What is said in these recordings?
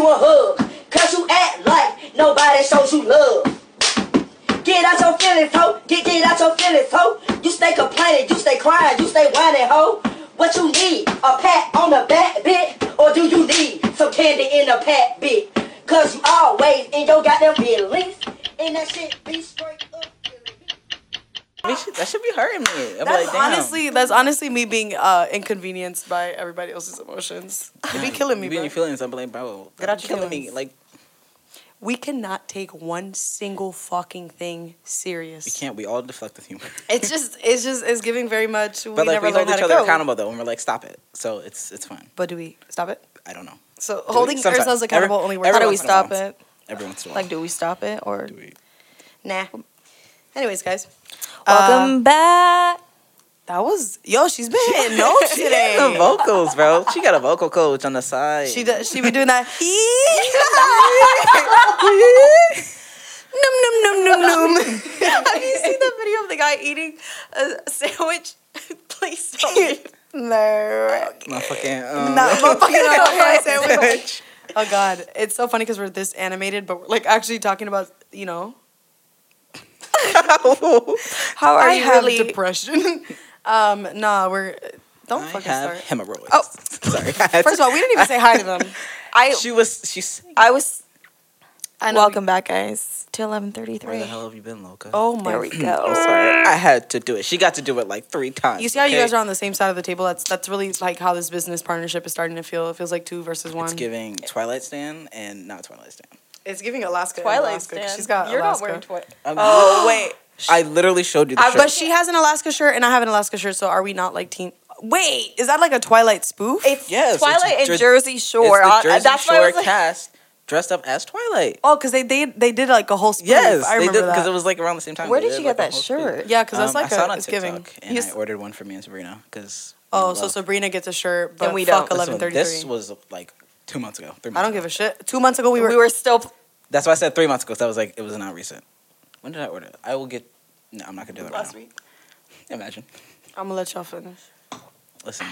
you a hug. Cause you act like nobody shows you love. Get out your feelings, ho. Get, get out your feelings, ho. You stay complaining, you stay crying, you stay whining, ho. What you need? A pat on the back bit? Or do you need some candy in the pack bit? Cause you always in your goddamn feelings. And that shit be straight should- that should be hurting me. I'm That's like, damn. honestly that's honestly me being uh, inconvenienced by everybody else's emotions. It be killing me, You be in your feelings. I'm like, bro, Get out your killing me. Like, We cannot take one single fucking thing serious. we can't. We all deflect with humor. It's just it's just it's giving very much. We But like, never we hold each other accountable though, and we're like, stop it. So it's it's fine. But do we stop it? I don't know. So we? holding ourselves accountable Every- only works. How do we once in a while. stop it? Every once in a while. Like, do we stop it or? Do we- Nah. Anyways, guys. Welcome back. That was yo. She's been hitting notes the vocals, bro. She got a vocal coach on the side. She does. She be doing that. num num num num num. Have you seen the video of the guy eating a sandwich? Please don't. no. My fucking. Um, Not my fucking Ohio sandwich. Oh god, it's so funny because we're this animated, but we're like actually talking about you know. How are I you have really? depression. um, nah, we're don't I fucking have start. hemorrhoids. Oh. sorry. First of all, we didn't even say hi to them. I she was. She's. I was. I know Welcome back, guys, to eleven thirty three. Where the hell have you been, Loca? Oh my. There we I'm go. sorry. I had to do it. She got to do it like three times. You see how you guys are on the same side of the table? That's that's really like how this business partnership is starting to feel. It feels like two versus one. It's giving Twilight Stand and not Twilight Stand. It's giving Alaska. and Twilight Alaska, 'cause stand. She's got You're Alaska. not wearing Twilight. Oh wait. I literally showed you the Uh, shirt. but she has an Alaska shirt and I have an Alaska shirt. So are we not like team? Wait, is that like a Twilight spoof? It's Yes, it's Twilight and Jer- Jersey Shore. It's Uh, the Jersey That's why I Shore was like, cast dressed up as Twilight. oh, because they, they they did like a whole spoof. Yes, I they remember did because it was like around the same time. Where They did you like, get a that whole spoof. shirt? yeah, because that's Um, like I saw a, it on it's TikTok giving. and You I s- ordered one for me and Sabrina because. Oh, so Sabrina gets a shirt, but And we fuck don't. eleven thirty This three. was like two months ago. Three months I don't ago. give a shit. Two months ago we were. we were still. That's why I said three months ago. 'cause That was like it was not recent. When did I order? I will get. No, I'm not gonna do that right last now. week. Imagine. I'm gonna let y'all finish. Listen,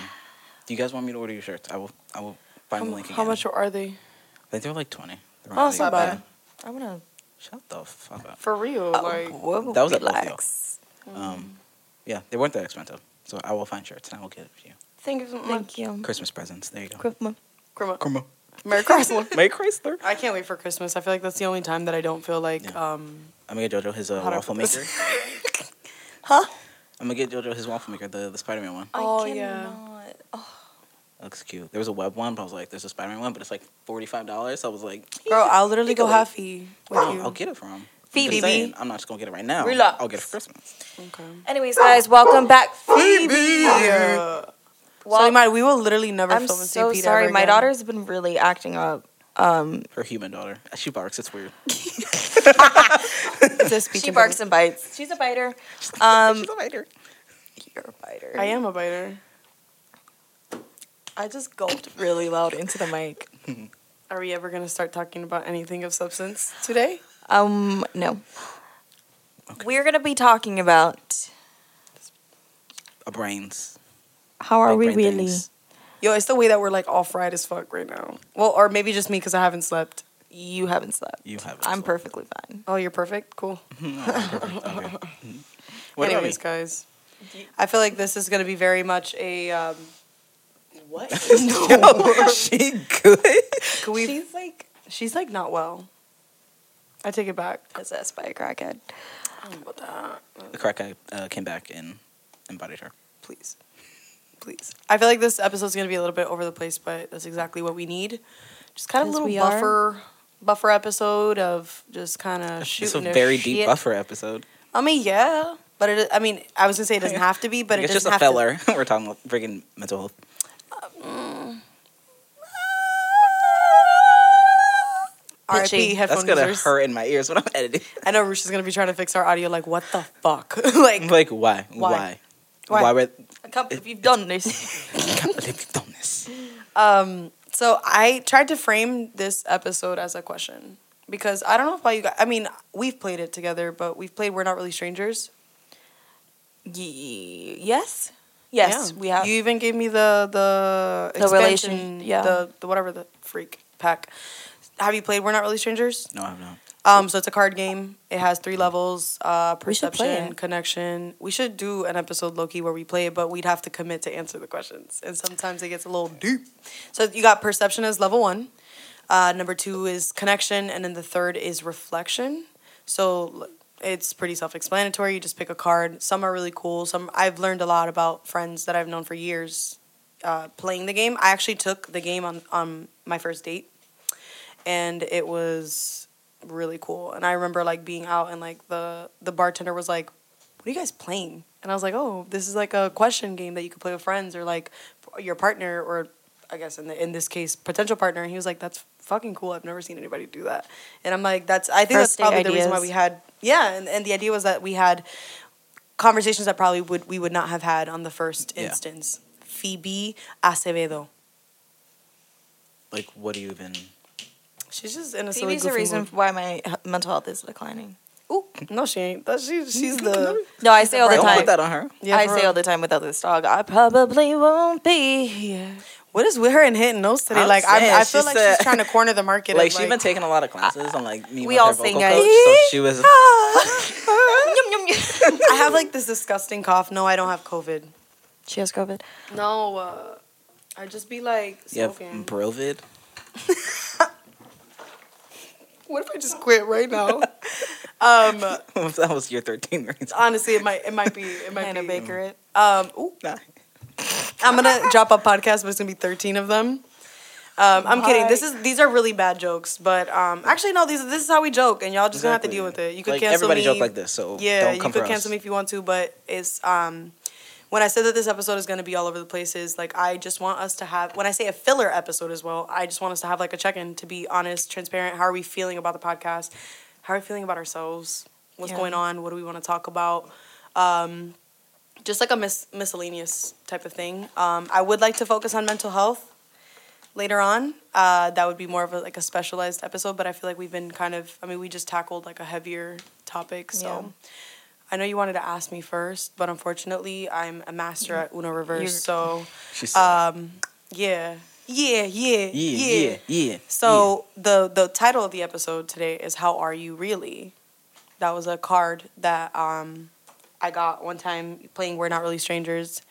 do you guys want me to order your shirts? I will. I will find the How, link again. how much are they? I think they're like twenty. They're Oh, it's like- not bad. I'm gonna. Shut the fuck up. For real, Oh, like whoa, That was at Local. relax. Um, yeah, they weren't that expensive. So I will find shirts and I will get it for you. thank you so much. Thank you. Christmas presents. There you go. Christmas. Krima. Come on. Merry Chrysler. Merry Chrysler. I can't wait for Christmas. I feel like that's the only time that I don't feel like Yeah. um I'm gonna get JoJo his uh, How do I waffle maker. Huh? I'm gonna get JoJo his waffle maker, the, the Spider Man one. Oh, I yeah. cannot. Oh, That looks cute. There was a web one, but I was like, there's a Spider Man one, but it's like $45. So I was like, Bro, I'll literally go Take a half fee with you. I'll get it from him. Phoebe. I'm, saying, I'm not just gonna get it right now. Relax. I'll get it for Christmas. Okay. Anyways, guys, welcome back, Phoebe. Yeah. Well, so we we will literally never I'm film in so St. Pete sorry. ever My daughter's been really acting up. Um, Her human daughter. She barks. It's weird. It's a she barks and bites. She's a biter. Um, She's a biter. you're a biter. I am a biter. I just gulped really loud into the mic. Are we ever gonna start talking about anything of substance today? Um, no. We're gonna be talking about A brains. How are Big we really? things. Yo, it's the way that we're like all fried as fuck right now. Well, or maybe just me because I haven't slept. You haven't slept. You have. I'm perfectly fine. Oh, you're perfect. Cool. What Anyways, guys, I feel like this is gonna be very much a. Um, what? me? she good. Can we? She's like She's like not well. I take it back. possessed by a crackhead. I don't know about that. The crackhead uh, came back and embodied her. Please. Please. I feel like this episode's gonna be a little bit over the place, but that's exactly what we need. Just kind of a little we are. buffer buffer episode of just kind of It's a the very shit. deep buffer episode. I mean, yeah, but it. I mean, I was gonna say it doesn't have to be, but it's doesn't just a have feller. We're talking about freaking mental health. Uh, to, RIP Pitchy. headphone That's gonna users. hurt in my ears when I'm editing. I know Rush is gonna be trying to fix our audio. Like, what the fuck? like, like, why? Why? Why? Why? Why? Would can't believe you've done this. I can't believe you've done this. Um, so I tried to frame this episode as a question because I don't know about you guys. I mean, we've played it together, but we've played We're Not Really Strangers. Ye- yes. Yes, Yeah. we have. You even gave me the the The expansion, relation- yeah. the the whatever the freak pack. have you played We're Not Really Strangers? No, I have not. Um, so it's a card game. It has three levels: uh, We perception, it. connection. We should do an episode Loki where we play it, but we'd have to commit to answer the questions, and sometimes it gets a little deep. So you got perception as level one. Uh, number two is connection, and then the third is reflection. So it's pretty self-explanatory. You just pick a card. Some are really cool. Some I've learned a lot about friends that I've known for years uh, playing the game. I actually took the game on on my first date, and it was really cool. And I remember like being out and like the the bartender was like, "What are you guys playing?" And I was like, "Oh, this is like a question game that you could play with friends or like your partner or I guess in the, in this case potential partner." And he was like, "That's fucking cool. I've never seen anybody do that." And I'm like, "That's I think First that's probably date the reason why we had yeah." And, and the idea was that we had conversations that probably would we would not have had on the first Yeah. instance. Phoebe Acevedo. Like, what do you even? She's just in a silly Phoebe's the reason mood. why my mental health is declining. Ooh, no, she ain't. That she, she's the. No, I say all the time. Don't put that on her. Yeah, I say real. all the time without this dog, I probably won't be here. What is with her and hitting notes today? I'm like saying, I, I feel like said- she's trying to corner the market. Like of, she's like, been taking a lot of classes on like me. We all her sing, vocal coach, so she was. Yum, yum, yum. I have like this disgusting cough. No, I don't have COVID. She has COVID. No, uh, I just be like You have smoking. Brovid. What if I just quit right now? um, that was your 13 reason. honestly, it might it might be it might Hannah be. Baker it. Um, ooh, Nah. I'm gonna drop a podcast, but it's gonna be 13 of them. Um, I'm kidding. This is these are really bad jokes, but um, actually no, these this is how we joke, and y'all just gonna have to deal with it. You could like, cancel everybody me. joke like this, so Yeah, don't you come could for cancel us. me if you want to, but it's um when I said that this episode is going to be all over the places, like I just want us to have when I say a filler episode as well, I just want us to have like a check-in to be honest, transparent. How are we feeling about the podcast? How are we feeling about ourselves? What's Yeah. going on? What do we want to talk about? Um just like a mis- miscellaneous type of thing. Um, I would like to focus on mental health later on. Uh, that would be more of a, like a specialized episode, but I feel like we've been kind of. I mean, we just tackled like a heavier topic, so. Yeah. I know you wanted to ask me first, but unfortunately, I'm a master at Uno Reverse. You're- so, She um, yeah, yeah, yeah, yeah, yeah, yeah. So the the title of the episode today is "How Are You Really?" That was a card that um, I got one time playing "We're Not Really Strangers,"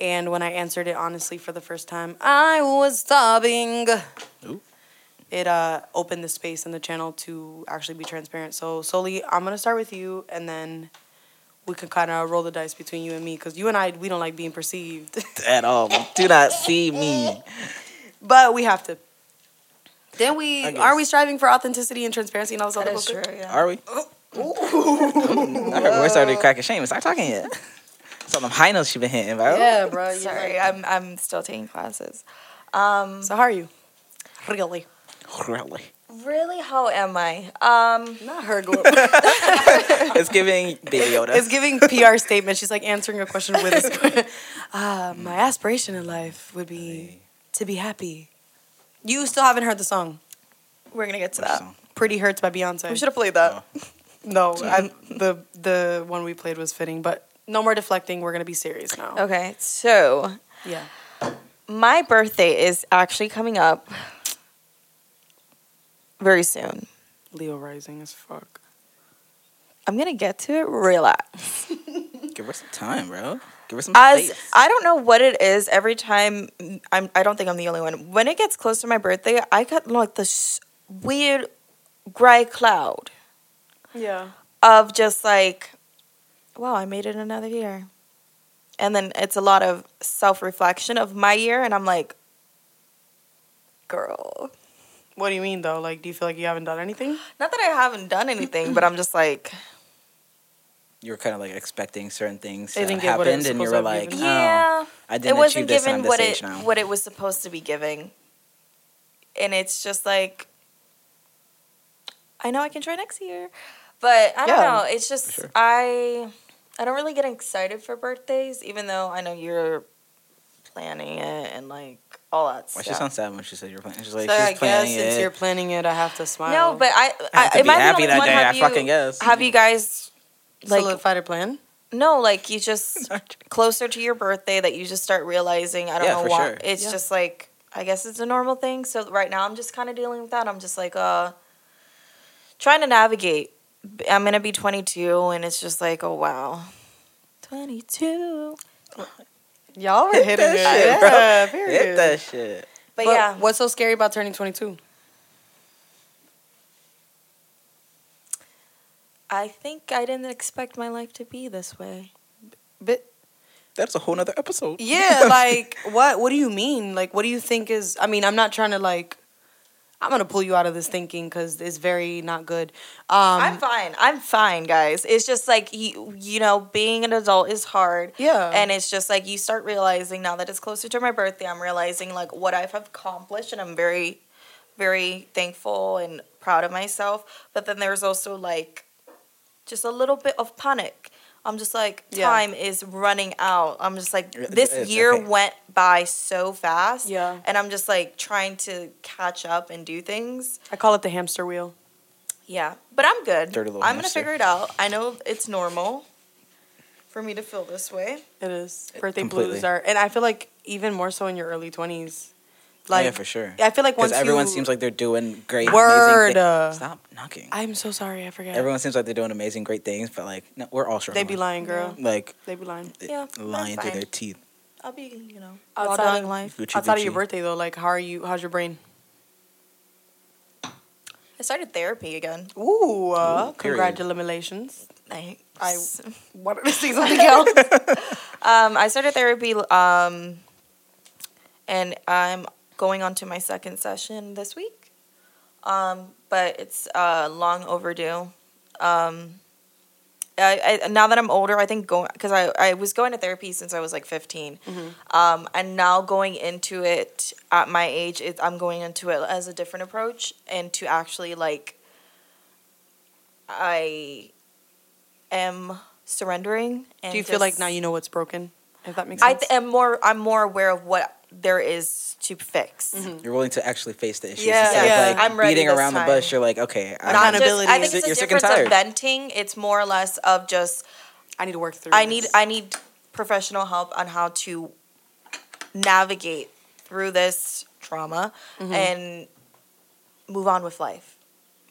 and when I answered it honestly for the first time, I was sobbing. Ooh. It uh, opened the space in the channel to actually be transparent. So, Soli, I'm gonna start with you, and then we could kind of roll the dice between you and me, because you and I we don't like being perceived. at all. Do not see me. But we have to. Then we are we striving for authenticity and transparency and all this other That is bullshit? true. Yeah. Are we? I heard we're starting to crack a shame. Start talking yet. So them high notes she been hitting, bro. Yeah, bro. Sorry, I'm I'm still taking classes. Um, So how are you? Really? Really. Really, how am I? Um, Not her. It's giving Baby Yoda. it's giving PR statement. She's like answering a question with a squ- uh, my aspiration in life would be to be happy. You still haven't heard the song we're gonna get to Which that. song? "Pretty Hurts" by Beyonce. We should have played that. No, I, the the one we played was fitting, but no more deflecting. We're gonna be serious now. Okay, so Yeah. my birthday is actually coming up very soon. Leo rising as fuck. I'm gonna get to it. Relax. Give her some time, bro. Give her some As space. I don't know what it is. Every time I'm, I don't think I'm the only one. When it gets close to my birthday, I get like this weird gray cloud Yeah. of just like, wow, I made it another year. And then it's a lot of self reflection of my year, and I'm like, girl. What do you mean though? Like, do you feel like you haven't done anything? Not that I haven't done anything, but I'm just like, You were kind of like expecting certain things They to didn't have what it was and you supposed were to like, given. oh, yeah. I didn't it wasn't achieve this, and given I'm what this it now. what it was supposed to be giving. And it's just like I know I can try next year. But I don't Yeah, know. It's just sure. I I don't really get excited for birthdays, even though I know you're planning it and like all that Why stuff. she sound sad when she said you're planning? She's like, so she's I guess planning since it. you're planning it, I have to smile. no, but I, I I, have to am be I the happy only that one? day, Have I you, fucking guess. Have you guys like solidified a plan. no, like you just closer to your birthday that you just start realizing I don't Yeah, know why. sure. It's Yeah. just like I guess it's a normal thing. So right now I'm just kind of dealing with that. I'm just like uh trying to navigate. I'm going to be 22 and it's just like, oh wow. 22. Y'all were hitting that it. shit, bro. yeah, Hit period. that shit. But, But yeah, what's so scary about turning 22? I think I didn't expect my life to be this way. But That's a whole nother episode. yeah, like what? What do you mean? Like, what do you think is? I mean, I'm not trying to like. I'm gonna pull you out of this thinking because it's very not good. Um, I'm fine. I'm fine, guys. It's just like you, you know, being an adult is hard. Yeah. And it's just like you start realizing now that it's closer to my birthday, I'm realizing like what I've accomplished and I'm very very thankful and proud of myself. But then there's also like just a little bit of panic. I'm just like Yeah. time is running out. I'm just like this it's year okay. went by so fast. Yeah. And I'm just like trying to catch up and do things. I call it the hamster wheel. Yeah, but I'm good. Dirty little I'm gonna figure it out. I know it's normal for me to feel this way. It is birthday Completely. blues are, and I feel like even more so in your early 20s. Like yeah, for sure. I feel like once everyone you- seems like they're doing great. Word. Amazing thi- Stop knocking. I'm so sorry, I forget. Everyone seems like they're doing amazing, great things, but like, no, we're all strong. they struggling. be lying, girl. Like, They be lying. they- Yeah, lying through fine. their teeth. I'll be, you know, Outside outside of- life. Gucci, Outside of your birthday though, like how are you? How's your brain? I started therapy again. Ooh, uh, Ooh, congratulations. Thanks. I wanted to say something else. um, I started therapy, um, and I'm going on to my second session this week. Um, but it's uh, long overdue. Um, I, I now that I'm older, I think going because I, I was going to therapy since I was like 15, um, and now going into it at my age, it, I'm going into it as a different approach and to actually like I am surrendering. Do you feel like now you know what's broken? If that makes I sense. th- am more. I'm more aware of what there is to fix. You're willing to actually face the issues Yeah, instead yeah. of like I'm ready beating around time. the bush. You're like, okay, I Not just, Accountability I think it's You're a difference of venting. It's more or less of just I need to work through. I need. I need professional help on how to navigate through this trauma Mm-hmm. and move on with life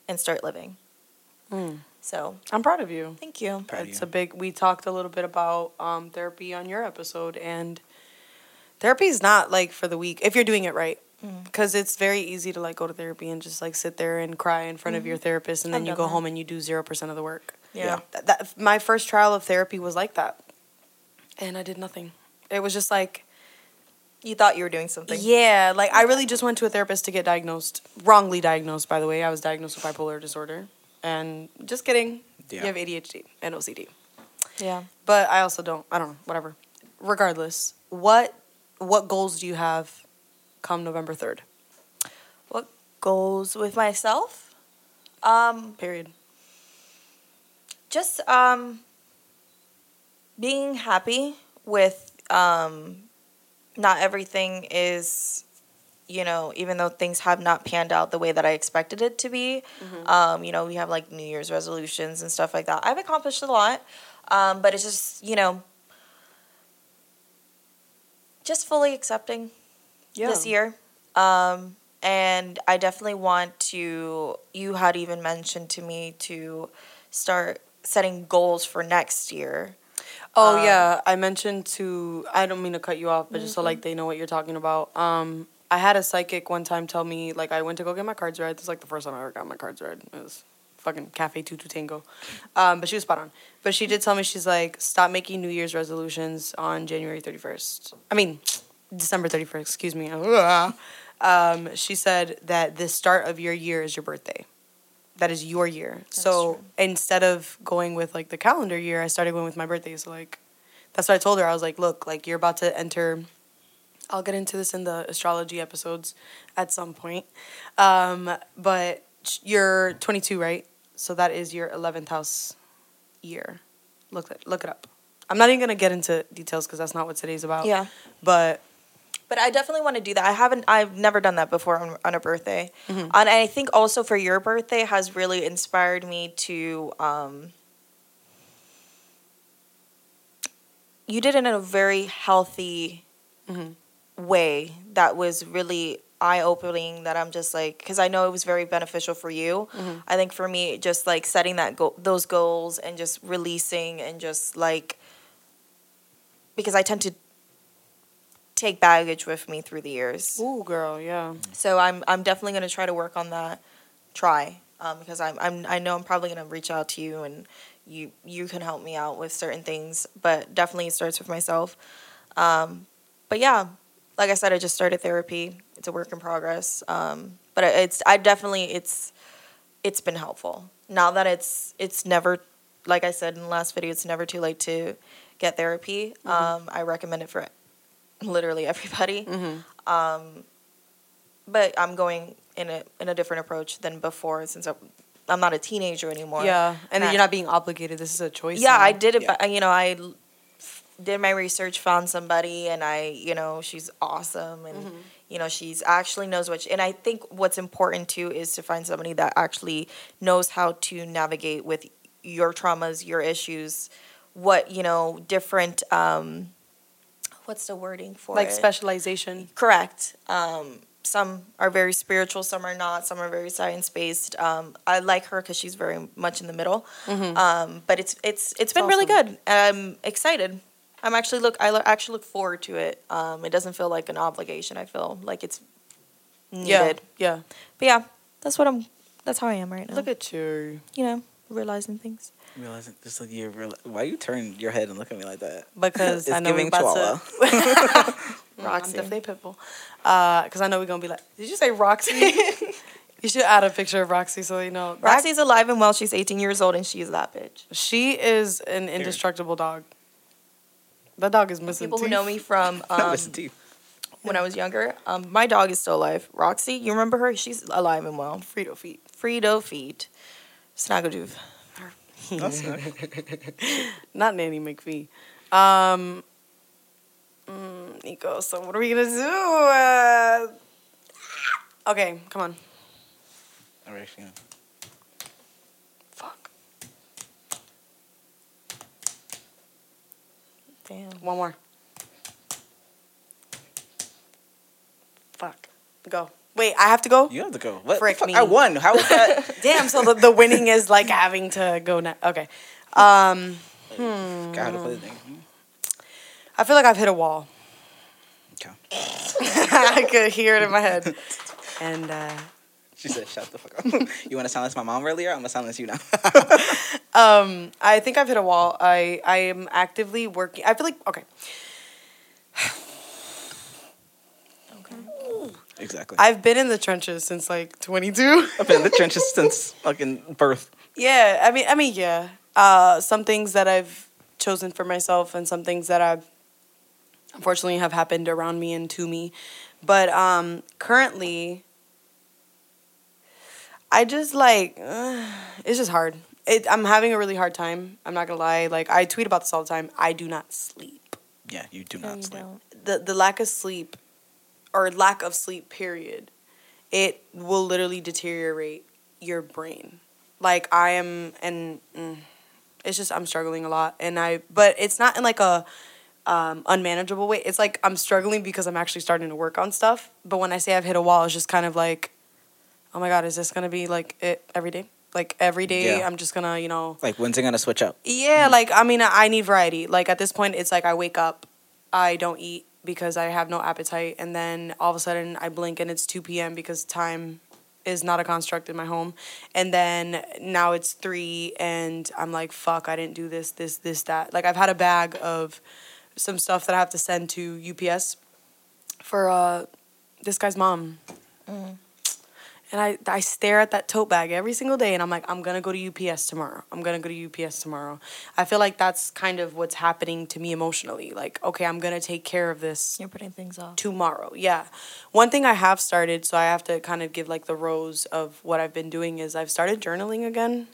and start living. Mm. So I'm proud of you. thank you. Proud It's you. a big. We talked a little bit about um, therapy on your episode, and therapy is not like for the weak if you're doing it right. Mm. Because it's very easy to like go to therapy and just like sit there and cry in front of your therapist, and then Mm-hmm. I've you go that. home and you do zero percent of the work. Yeah. That, that my first trial of therapy was like that, and I did nothing. It was just like You thought you were doing something. yeah, like I really just went to a therapist to get diagnosed, wrongly diagnosed, by the way. I was diagnosed with bipolar disorder, and just kidding. Yeah. You have ADHD and OCD. Yeah. But I also don't. I don't know. Whatever. Regardless, what what goals do you have come November third? What goals with myself? Um, Period. just um being happy with um not everything is you know even though things have not panned out the way that i expected it to be um you know we have like new year's resolutions and stuff like that i've accomplished a lot um but it's just you know just fully accepting Yeah. this year. Um, and I definitely want to, you had even mentioned to me to start setting goals for next year. Oh Um, yeah, I mentioned to. I don't mean to cut you off, but just so like they know what you're talking about. Um, I had a psychic one time tell me like I went to go get my cards read. This is like the first time I ever got my cards read. It was fucking Cafe Tutu Tango, um, but she was spot on. But she did tell me she's like stop making New Year's resolutions on January thirty first. I mean, December thirty first. Excuse me. Um, she said that the start of your year is your birthday. That is your year. so true. instead of going with like the calendar year, I started going with my birthday. So like, that's what I told her. I was like, look, like you're about to enter. I'll get into this in the astrology episodes at some point. Um, but you're 22, right? So that is your 11th house year. Look it look it up. I'm not even gonna get into details because that's not what today's about. Yeah. But But I definitely want to do that. I haven't, I've never done that before on, on a birthday. And I think also for your birthday has really inspired me to, um, you did it in a very healthy way that was really eye opening that I'm just like because I know it was very beneficial for you. I think for me, just like setting that goal, those goals and just releasing and just like because I tend to take baggage with me through the years. Ooh, girl, yeah. So I'm I'm definitely gonna try to work on that. Try um, because I'm I'm I know I'm probably gonna reach out to you and you you can help me out with certain things, but definitely it starts with myself. Um, but yeah, like I said, I just started therapy. It's a work in progress. Um, but it's I definitely it's it's been helpful. Now that it's it's never like I said in the last video, it's never too late to get therapy. Um, I recommend it for literally everybody. Um, but I'm going in a in a different approach than before since I'm, I'm not a teenager anymore. Yeah, and then That- you're not being obligated. This is a choice. yeah, now. I did it. Yeah. But you know, I did my research, found somebody, and I, you know, she's awesome, and Mm-hmm. You know, she's actually knows what. She, and I think what's important too is to find somebody that actually knows how to navigate with your traumas, your issues, what you know, different. um What's the wording for like it? specialization. Correct. Um, some are very spiritual, some are not. Some are very science based. Um, I like her because she's very much in the middle. Um, but it's it's it's been really awesome. good. I'm excited. I'm actually look. I lo- actually look forward to it. Um, it doesn't feel like an obligation. I feel like it's needed. Yeah, yeah. But yeah, that's what I'm. That's how I am right now. Look at you. you know, realizing things. Realizing just like you real why you turn your head and look at me like that? Because It's I know we're giving about Chihuahua. to. I'm Roxy. definitely pitbull. Because I know we're gonna be like, did you say Roxy? you should add a picture of Roxy so you know. Roxy's alive and well. She's 18 years old and she's that bitch. She is an indestructible dog. That dog is missing People who know me from um, listen when I was younger. Um, my dog is still alive. Roxy, you remember her? She's alive and well. Frito feet. Frito feet. Snaggletooth. That's not- Not Nanny McPhee. Um, mm, Nico, so what are we gonna do? Uh, okay, come on. All right, yeah. Damn. One more. Fuck. Go. Wait, I have to go? You have to go. What? Frick fuck? me. I won. How was that? Damn, so the, the winning is like having to go now. Okay. Um, Forgot how to play the thing. I feel like I've hit a wall. Okay. I could hear it in my head. And uh, She said, "Shut the fuck up." you want to silence my mom earlier? I'm gonna silence you now. um, I think I've hit a wall. I I am actively working. I feel like okay. Okay. Exactly. I've been in the trenches since like 22. I've been in the trenches since fucking birth. yeah, I mean, I mean, yeah. Uh, some things that I've chosen for myself, and some things that I've unfortunately have happened around me and to me. But um, currently, I just like it's just hard. It, I'm having a really hard time. I'm not gonna lie. Like I tweet about this all the time. I do not sleep. Yeah, you do not you sleep. don't. the the lack of sleep or lack of sleep period it will literally deteriorate your brain like i am and mm, it's just i'm struggling a lot and i but it's not in like a um, unmanageable way it's like i'm struggling because i'm actually starting to work on stuff but when i say i've hit a wall it's just kind of like oh my god is this gonna be like it every day like every day Yeah. i'm just gonna you know Like, when's it gonna switch up? yeah, like I mean, I need variety. Like at this point, it's like I wake up, I don't eat because I have no appetite, and then all of a sudden I blink and it's two p.m. because time is not a construct in my home, and then now it's three, and I'm like, fuck, I didn't do this, this, this, that. Like I've had a bag of some stuff that I have to send to UPS for uh this guy's mom. And I, I stare at that tote bag every single day and I'm like, I'm gonna go to UPS tomorrow. I'm gonna go to UPS tomorrow. I feel like that's kind of what's happening to me emotionally. Like, okay, I'm gonna take care of this You're putting things off. tomorrow. Yeah. One thing I have started, so I have to kind of give like the rows of what I've been doing is I've started journaling again,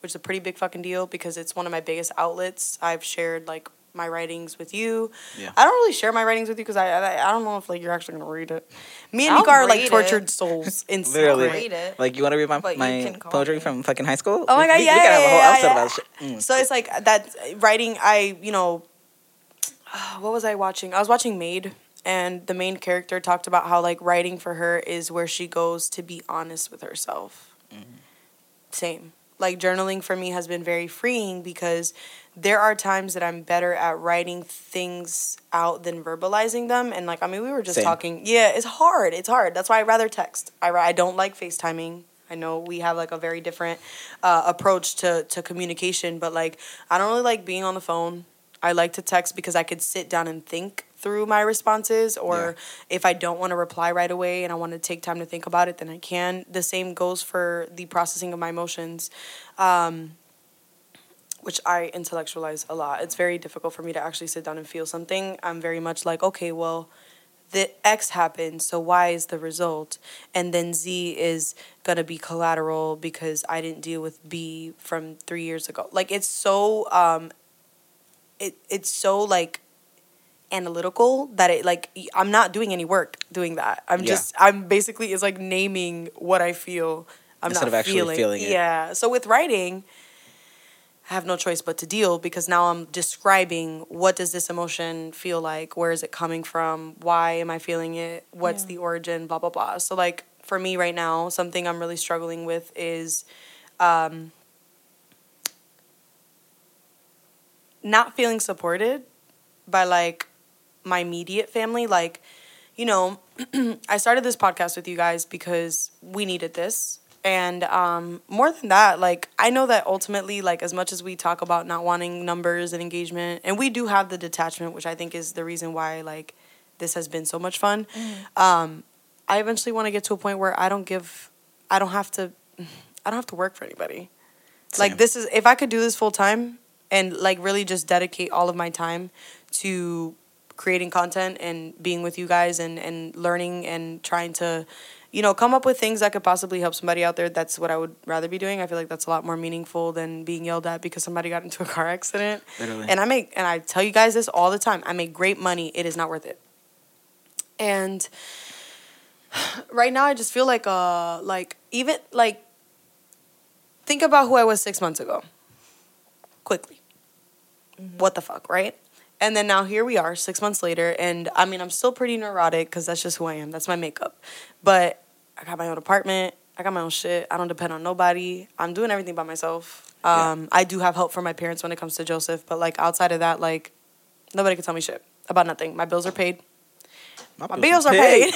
which is a pretty big fucking deal because it's one of my biggest outlets. I've shared like my writings with you. Yeah. I don't really share my writings with you because I, I I don't know if like you're actually gonna read it. Me and I'll Nico are like tortured it. souls in Literally. secret. Read it. Like, you want to read my But my poetry me. from fucking high school? Oh my God, We, yeah, we gotta have a whole yeah, episode yeah, about shit. Mm. So it's like that writing. I you know, what was I watching? I was watching Maid and the main character talked about how like writing for her is where she goes to be honest with herself. Same. Like journaling for me has been very freeing because there are times that I'm better at writing things out than verbalizing them. And like, I mean, we were just Same. talking. Yeah, it's hard. It's hard. That's why I rather text. I, I don't like FaceTiming. I know we have like a very different uh, approach to, to communication, but like, I don't really like being on the phone. I like to text because I could sit down and think through my responses or if I don't want to reply right away and I want to take time to think about it, then I can. The same goes for the processing of my emotions. Um, which I intellectualize a lot. It's very difficult for me to actually sit down and feel something. I'm very much like, okay, well, the X happened, so Y is the result. And then Z is gonna be collateral because I didn't deal with B from three years ago. Like it's so um it it's so like analytical that it like I'm not doing any work doing that. I'm Yeah. just I'm basically it's like naming what I feel. I'm Instead not of actually feeling. feeling it. Yeah. So with writing, I have no choice but to deal because now I'm describing what does this emotion feel like? Where is it coming from? Why am I feeling it? What's Yeah. the origin? Blah blah blah. So like for me right now, something I'm really struggling with is um, not feeling supported by like my immediate family. Like, you know, I started this podcast with you guys because we needed this. And um, more than that, like I know that ultimately, like as much as we talk about not wanting numbers and engagement, and we do have the detachment, which I think is the reason why like this has been so much fun. Um, I eventually want to get to a point where I don't give, I don't have to, I don't have to work for anybody. Like this is if I could do this full time and like really just dedicate all of my time to creating content and being with you guys and and learning and trying to you know come up with things that could possibly help somebody out there that's what I would rather be doing. I feel like that's a lot more meaningful than being yelled at because somebody got into a car accident. Literally. And I make and I tell you guys this all the time. I make great money. It is not worth it. And right now I just feel like uh like even like think about who I was 6 months ago. Quickly. What the fuck, right? And then now here we are 6 months later and I mean I'm still pretty neurotic cuz that's just who I am. That's my makeup. But I got my own apartment. I got my own shit. I don't depend on nobody. I'm doing everything by myself. Yeah. Um I do have help from my parents when it comes to Joseph, but like outside of that like nobody can tell me shit about nothing. My bills are paid. My bills are paid.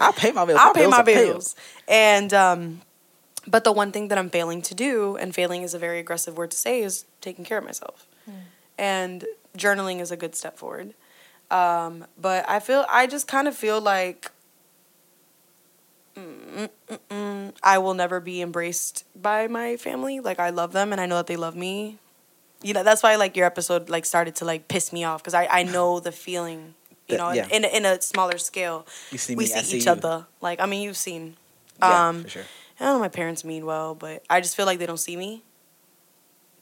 I pay my bills. I'll pay my are bills. And um, but the one thing that I'm failing to do, and failing is a very aggressive word to say, is taking care of myself. And journaling is a good step forward. Um, but I feel I just kind of feel like mm, mm, mm, I will never be embraced by my family. Like I love them, and I know that they love me. You know that's why like your episode like started to like piss me off because I I know the feeling. You know, yeah. in, in a smaller scale You see we me, I see see each you. other. Like I mean, you've seen. Yeah, um, for sure. I don't know. My parents mean well, but I just feel like they don't see me.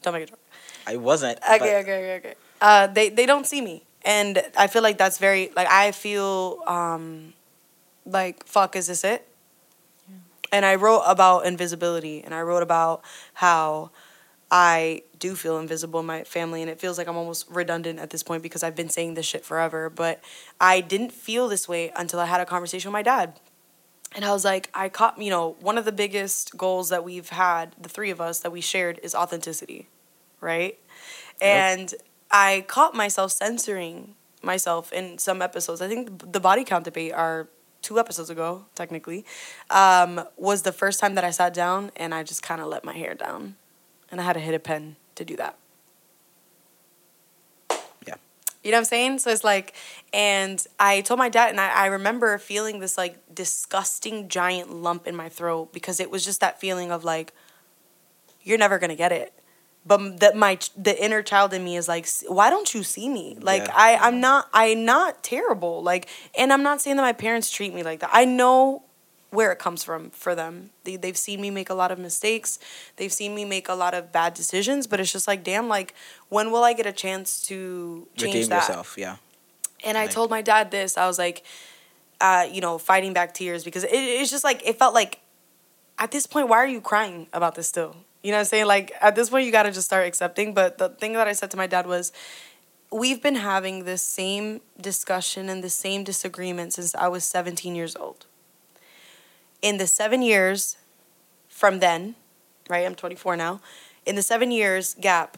Don't make a joke. I wasn't. Okay, okay, okay, okay. Uh, they they don't see me, and I feel like that's very like I feel um, like fuck. Is this it? And I wrote about invisibility, and I wrote about how I do feel invisible in my family, and it feels like I'm almost redundant at this point because I've been saying this shit forever. But I didn't feel this way until I had a conversation with my dad. And I was like, I caught, you know, one of the biggest goals that we've had, the three of us that we shared, is authenticity, right? And I caught myself censoring myself in some episodes. I think the body count debate are two episodes ago, technically, um, was the first time that I sat down and I just kind of let my hair down. And I had to hit a pen to do that. Yeah. You know what I'm saying? So it's like, and I told my dad, and I, I remember feeling this like disgusting giant lump in my throat because it was just that feeling of like, you're never gonna get it. But that my the inner child in me is like, why don't you see me? Like Yeah. I I'm not I'm not terrible. Like, and I'm not saying that my parents treat me like that. I know where it comes from for them. They, they've seen me make a lot of mistakes. They've seen me make a lot of bad decisions. But it's just like, damn, like when will I get a chance to change Redeem that? yourself. Yeah. And I told my dad this. I was like, uh, you know, fighting back tears because it, it's just like it felt like at this point, why are you crying about this still? You know what I'm saying? Like at this point, you got to just start accepting. But the thing that I said to my dad was, we've been having this same discussion and the same disagreement since I was 17 years old. In the seven years from then, right, I'm 24 now, in the seven years gap,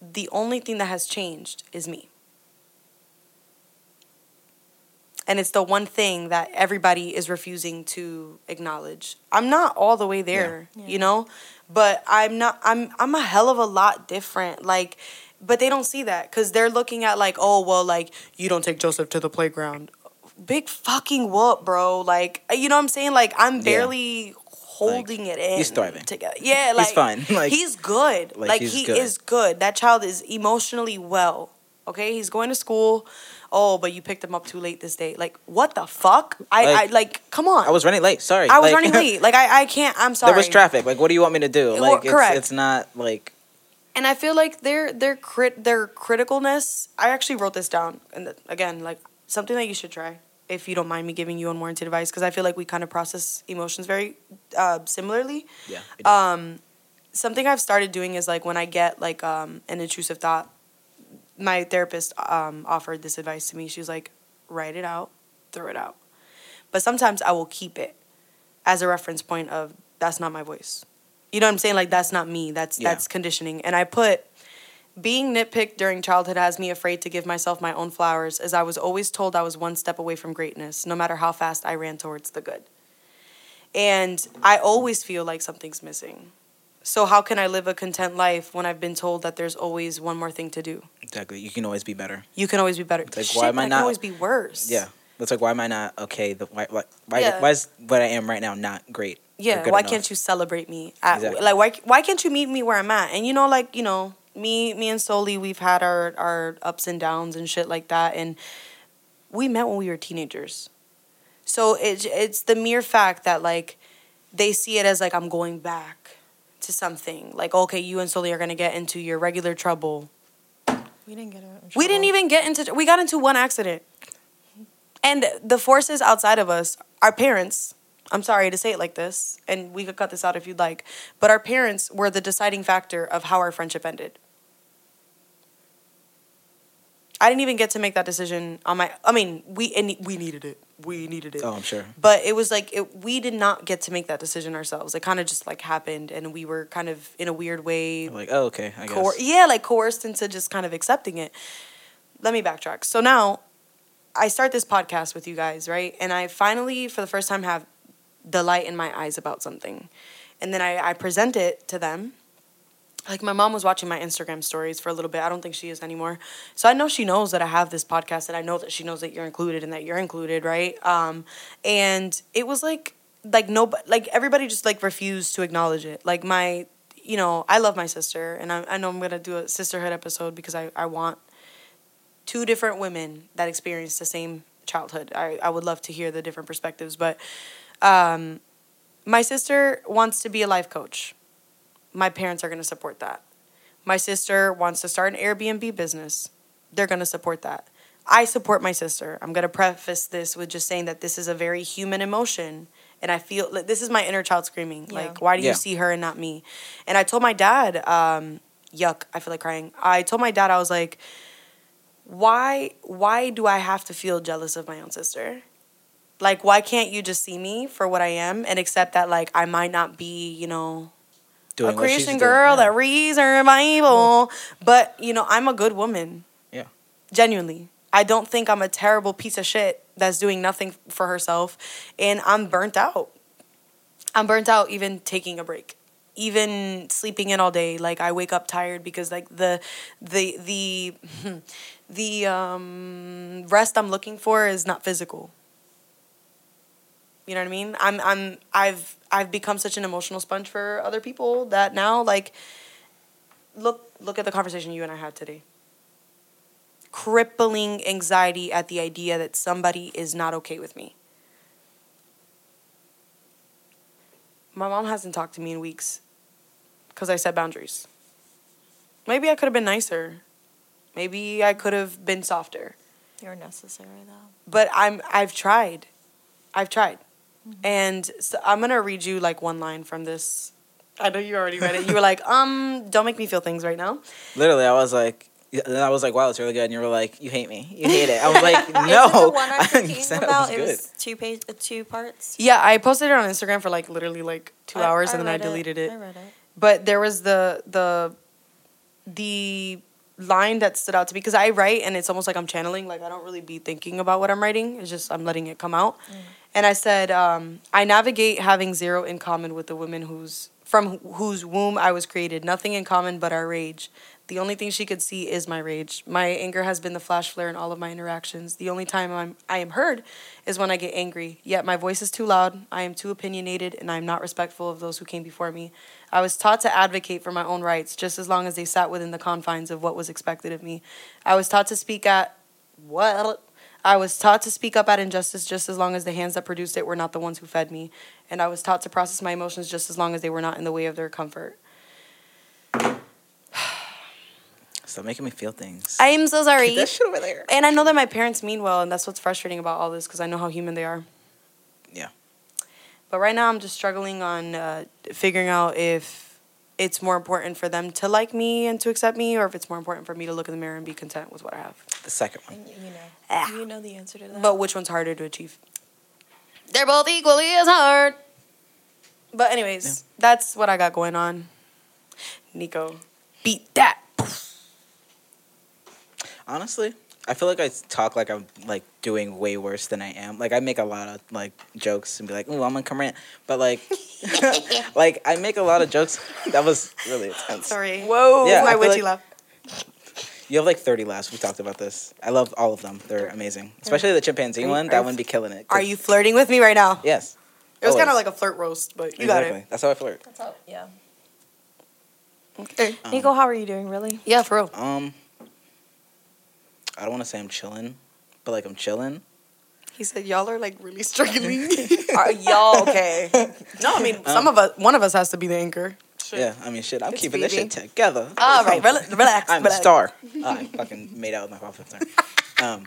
the only thing that has changed is me. And it's the one thing that everybody is refusing to acknowledge. I'm not all the way there, Yeah. you know, but I'm not. I'm I'm a hell of a lot different. Like, but they don't see that because they're looking at like, oh well, like you don't take Joseph to the playground. Big fucking whoop, bro. Like, you know what I'm saying? Like, I'm Yeah. barely holding it in. he's thriving. together. Yeah, like fine. Like- he's good. like, Like, he's he good. is good. That child is emotionally well. Okay, he's going to school. Oh, but you picked him up too late this day. Like, what the fuck? I, Like, I like, come on. I was running late. Sorry. I was Like, running late. Like, I, I can't. I'm sorry. there was traffic. Like, what do you want me to do? Like, it's, correct. it's not like and I feel like their their crit their criticalness. I actually wrote this down, and again, like something that you should try if you don't mind me giving you unwarranted advice, because I feel like we kind of process emotions very uh, similarly. yeah. do. Something I've started doing is like when I get like um, an intrusive thought, my therapist um, offered this advice to me. She was like, write it out, throw it out. But sometimes I will keep it as a reference point of that's not my voice. You know what I'm saying? Like that's not me. That's Yeah. that's conditioning. And I put being nitpicked during childhood has me afraid to give myself my own flowers as I was always told I was one step away from greatness, no matter how fast I ran towards the good. And I always feel like something's missing. So how can I live a content life when I've been told that there's always one more thing to do? exactly. You can always be better. You can always be better. like, Shit, why am I that not- can always be worse. Yeah. It's like, why am I not okay? The, why, why, why, Yeah. why is what I am right now not great? Yeah, why enough? can't you celebrate me? At, Exactly. Like why why can't you meet me where I'm at? And you know, like you know, me me and Soli, we've had our our ups and downs and shit like that, and we met when we were teenagers. So it's it's the mere fact that like they see it as like I'm going back to something. Like okay, you and Soli are gonna get into your regular trouble. We didn't get it. We didn't even get into we got into one accident. And the forces outside of us, our parents, I'm sorry to say it like this, and we could cut this out if you'd like, but our parents were the deciding factor of how our friendship ended. I didn't even get to make that decision on my I mean, we and we needed it. We needed it. Oh, I'm sure. But it was like it, we did not get to make that decision ourselves. It kind of just like happened and we were kind of in a weird way Like, oh, okay. I guess. yeah, like coerced into just kind of accepting it. Let me backtrack. So now I start this podcast with you guys, right? And I finally, for the first time, have the light in my eyes about something. And then I, I present it to them. Like my mom was watching my Instagram stories for a little bit. I don't think she is anymore. So I know she knows that I have this podcast and I know that she knows that you're included and that you're included, right? Um, and it was like like no like everybody just like refused to acknowledge it. Like my you know, I love my sister and I, I know I'm gonna do a sisterhood episode because I, I want two different women that experienced the same childhood. I, I would love to hear the different perspectives, but um, my sister wants to be a life coach. My parents are going to support that. My sister wants to start an Airbnb business. They're going to support that. I support my sister. I'm going to preface this with just saying that this is a very human emotion. And I feel like this is my inner child screaming. Yeah. Like, why do Yeah. you see her and not me? And I told my dad, um, yuck, I feel like crying. I told my dad, I was like, why why do I have to feel jealous of my own sister? Like why can't you just see me for what I am and accept that like I might not be, you know, Doing a Christian doing. girl Yeah. that reads her Bible, but you know, I'm a good woman. Yeah. Genuinely. I don't think I'm a terrible piece of shit that's doing nothing for herself and I'm burnt out. I'm burnt out even taking a break. Even sleeping in all day, like I wake up tired because like the the the the um rest I'm looking for is not physical. You know what I mean? I'm I'm I've I've become such an emotional sponge for other people that now like look look at the conversation you and I had today. Crippling anxiety at the idea that somebody is not okay with me. My mom hasn't talked to me in weeks because I set boundaries. Maybe I could have been nicer. Maybe I could have been softer. You're necessary though. But I'm I've tried. I've tried. And so I'm going to read you like one line from this. I know you already read it. You were like, "Um, don't make me feel things right now." Literally, I was like, Yeah, And I was like, wow, it's really good. And you were like, you hate me. You hate it. I was like, Is it no. the one I'm thinking about? it It was good. was two page, uh, two parts. Yeah, I posted it on Instagram for like literally like two I- hours I and then I deleted it. I read it. But there was the the the line that stood out to me because I write and it's almost like I'm channeling. Like I don't really be thinking about what I'm writing. It's just I'm letting it come out. And I said, um, I navigate having zero in common with the women whose from whose womb I was created. Nothing in common but our rage. The only thing she could see is my rage. My anger has been the flash flare in all of my interactions. The only time I'm I am heard is when I get angry. Yet my voice is too loud. I am too opinionated, and I am not respectful of those who came before me. I was taught to advocate for my own rights, just as long as they sat within the confines of what was expected of me. I was taught to speak at what. I was taught to speak up at injustice just as long as the hands that produced it were not the ones who fed me. And I was taught to process my emotions just as long as they were not in the way of their comfort. Stop making me feel things. I am so sorry. Keep that shit over there. And I know that my parents mean well, and that's what's frustrating about all this because I know how human they are. Yeah. But right now, I'm just struggling on uh, figuring out if it's more important for them to like me and to accept me, or if it's more important for me to look in the mirror and be content with what I have. The second one. And y- you know, Ah. you know the answer to that. But which one's harder to achieve? They're both equally as hard. But anyways, that's what I got going on. Nico, beat that. Honestly, I feel like I talk like I'm like doing way worse than I am. Like I make a lot of like jokes and be like, "Ooh, I'm gonna come rant," but like, like I make a lot of jokes. That was really intense. Sorry. Whoa. Yeah, I my feel witchy like- laugh. You have like 30 laughs. We talked about this. I love all of them. They're amazing, especially the chimpanzee one. That you- one be killing it. Are you flirting with me right now? Yes. It was kind of like a flirt roast, but you exactly. got it. That's how I flirt. That's how, yeah. Okay. Um, Nico, how are you doing? Really? Yeah, for real. Um, I don't want to say I'm chilling, but like I'm chilling. He said, "Y'all are like really struggling." Are y'all okay? no, I mean, some of us, one of us has to be the anchor. Yeah, I mean, shit. I'm It's keeping this shit together. All right, rel- relax. I'm a relax. star. I fucking made out with my pop filter. Um,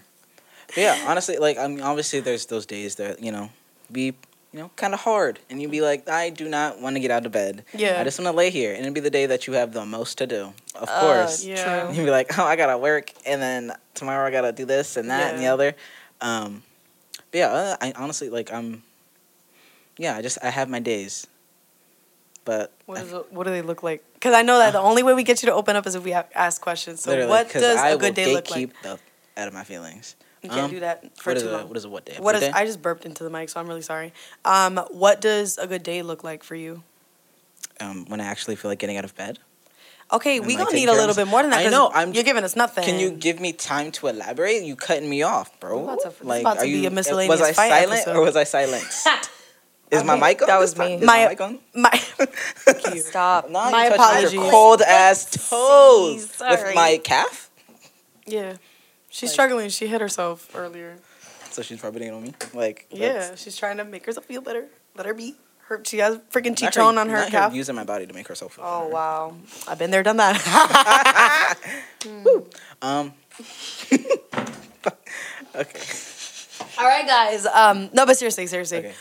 but yeah, honestly, like I mean, obviously, there's those days that you know be you know kind of hard, and you'd be like, I do not want to get out of bed. Yeah. I just want to lay here, and it'd be the day that you have the most to do. Of Uh, course, Yeah. you'd be like, oh, I gotta work, and then tomorrow I gotta do this and that and the other. Um, but yeah, uh, I honestly like I'm. Yeah, I just I have my days. But What, I it, what do they look like? Because I know that the only way we get you to open up is if we have, ask questions. So what does I a good will day look like? gatekeep the out of my feelings. You can't Um, do that for what is too a long. what is a what day? What good is? day? I just burped into the mic, so I'm really sorry. Um, what does a good day look like for you? um, when I actually feel like getting out of bed. Okay, And, we like, gonna take need a little bit more than that. I 'cause know, I'm- You're giving us nothing. Can you give me time to elaborate? You cutting me off, bro. We're about to- like, about to are be you? a miscellaneous was I fight silent episode. or was I silenced? Is I my mic on? that was me. Is My- my mic on? My, Stop. Nah, My you my apologies. cold ass toes Sorry. with my calf. yeah, she's Like- struggling. She hit herself earlier. So she's rubbing it on me. Like Yeah, she's trying to make herself feel better. Let her be. Her, she has freaking chichon on her calf. using my body to make herself feel. Oh better. wow, I've been there, done that. Um. okay. All right, guys. Um, no, but seriously, seriously. Okay.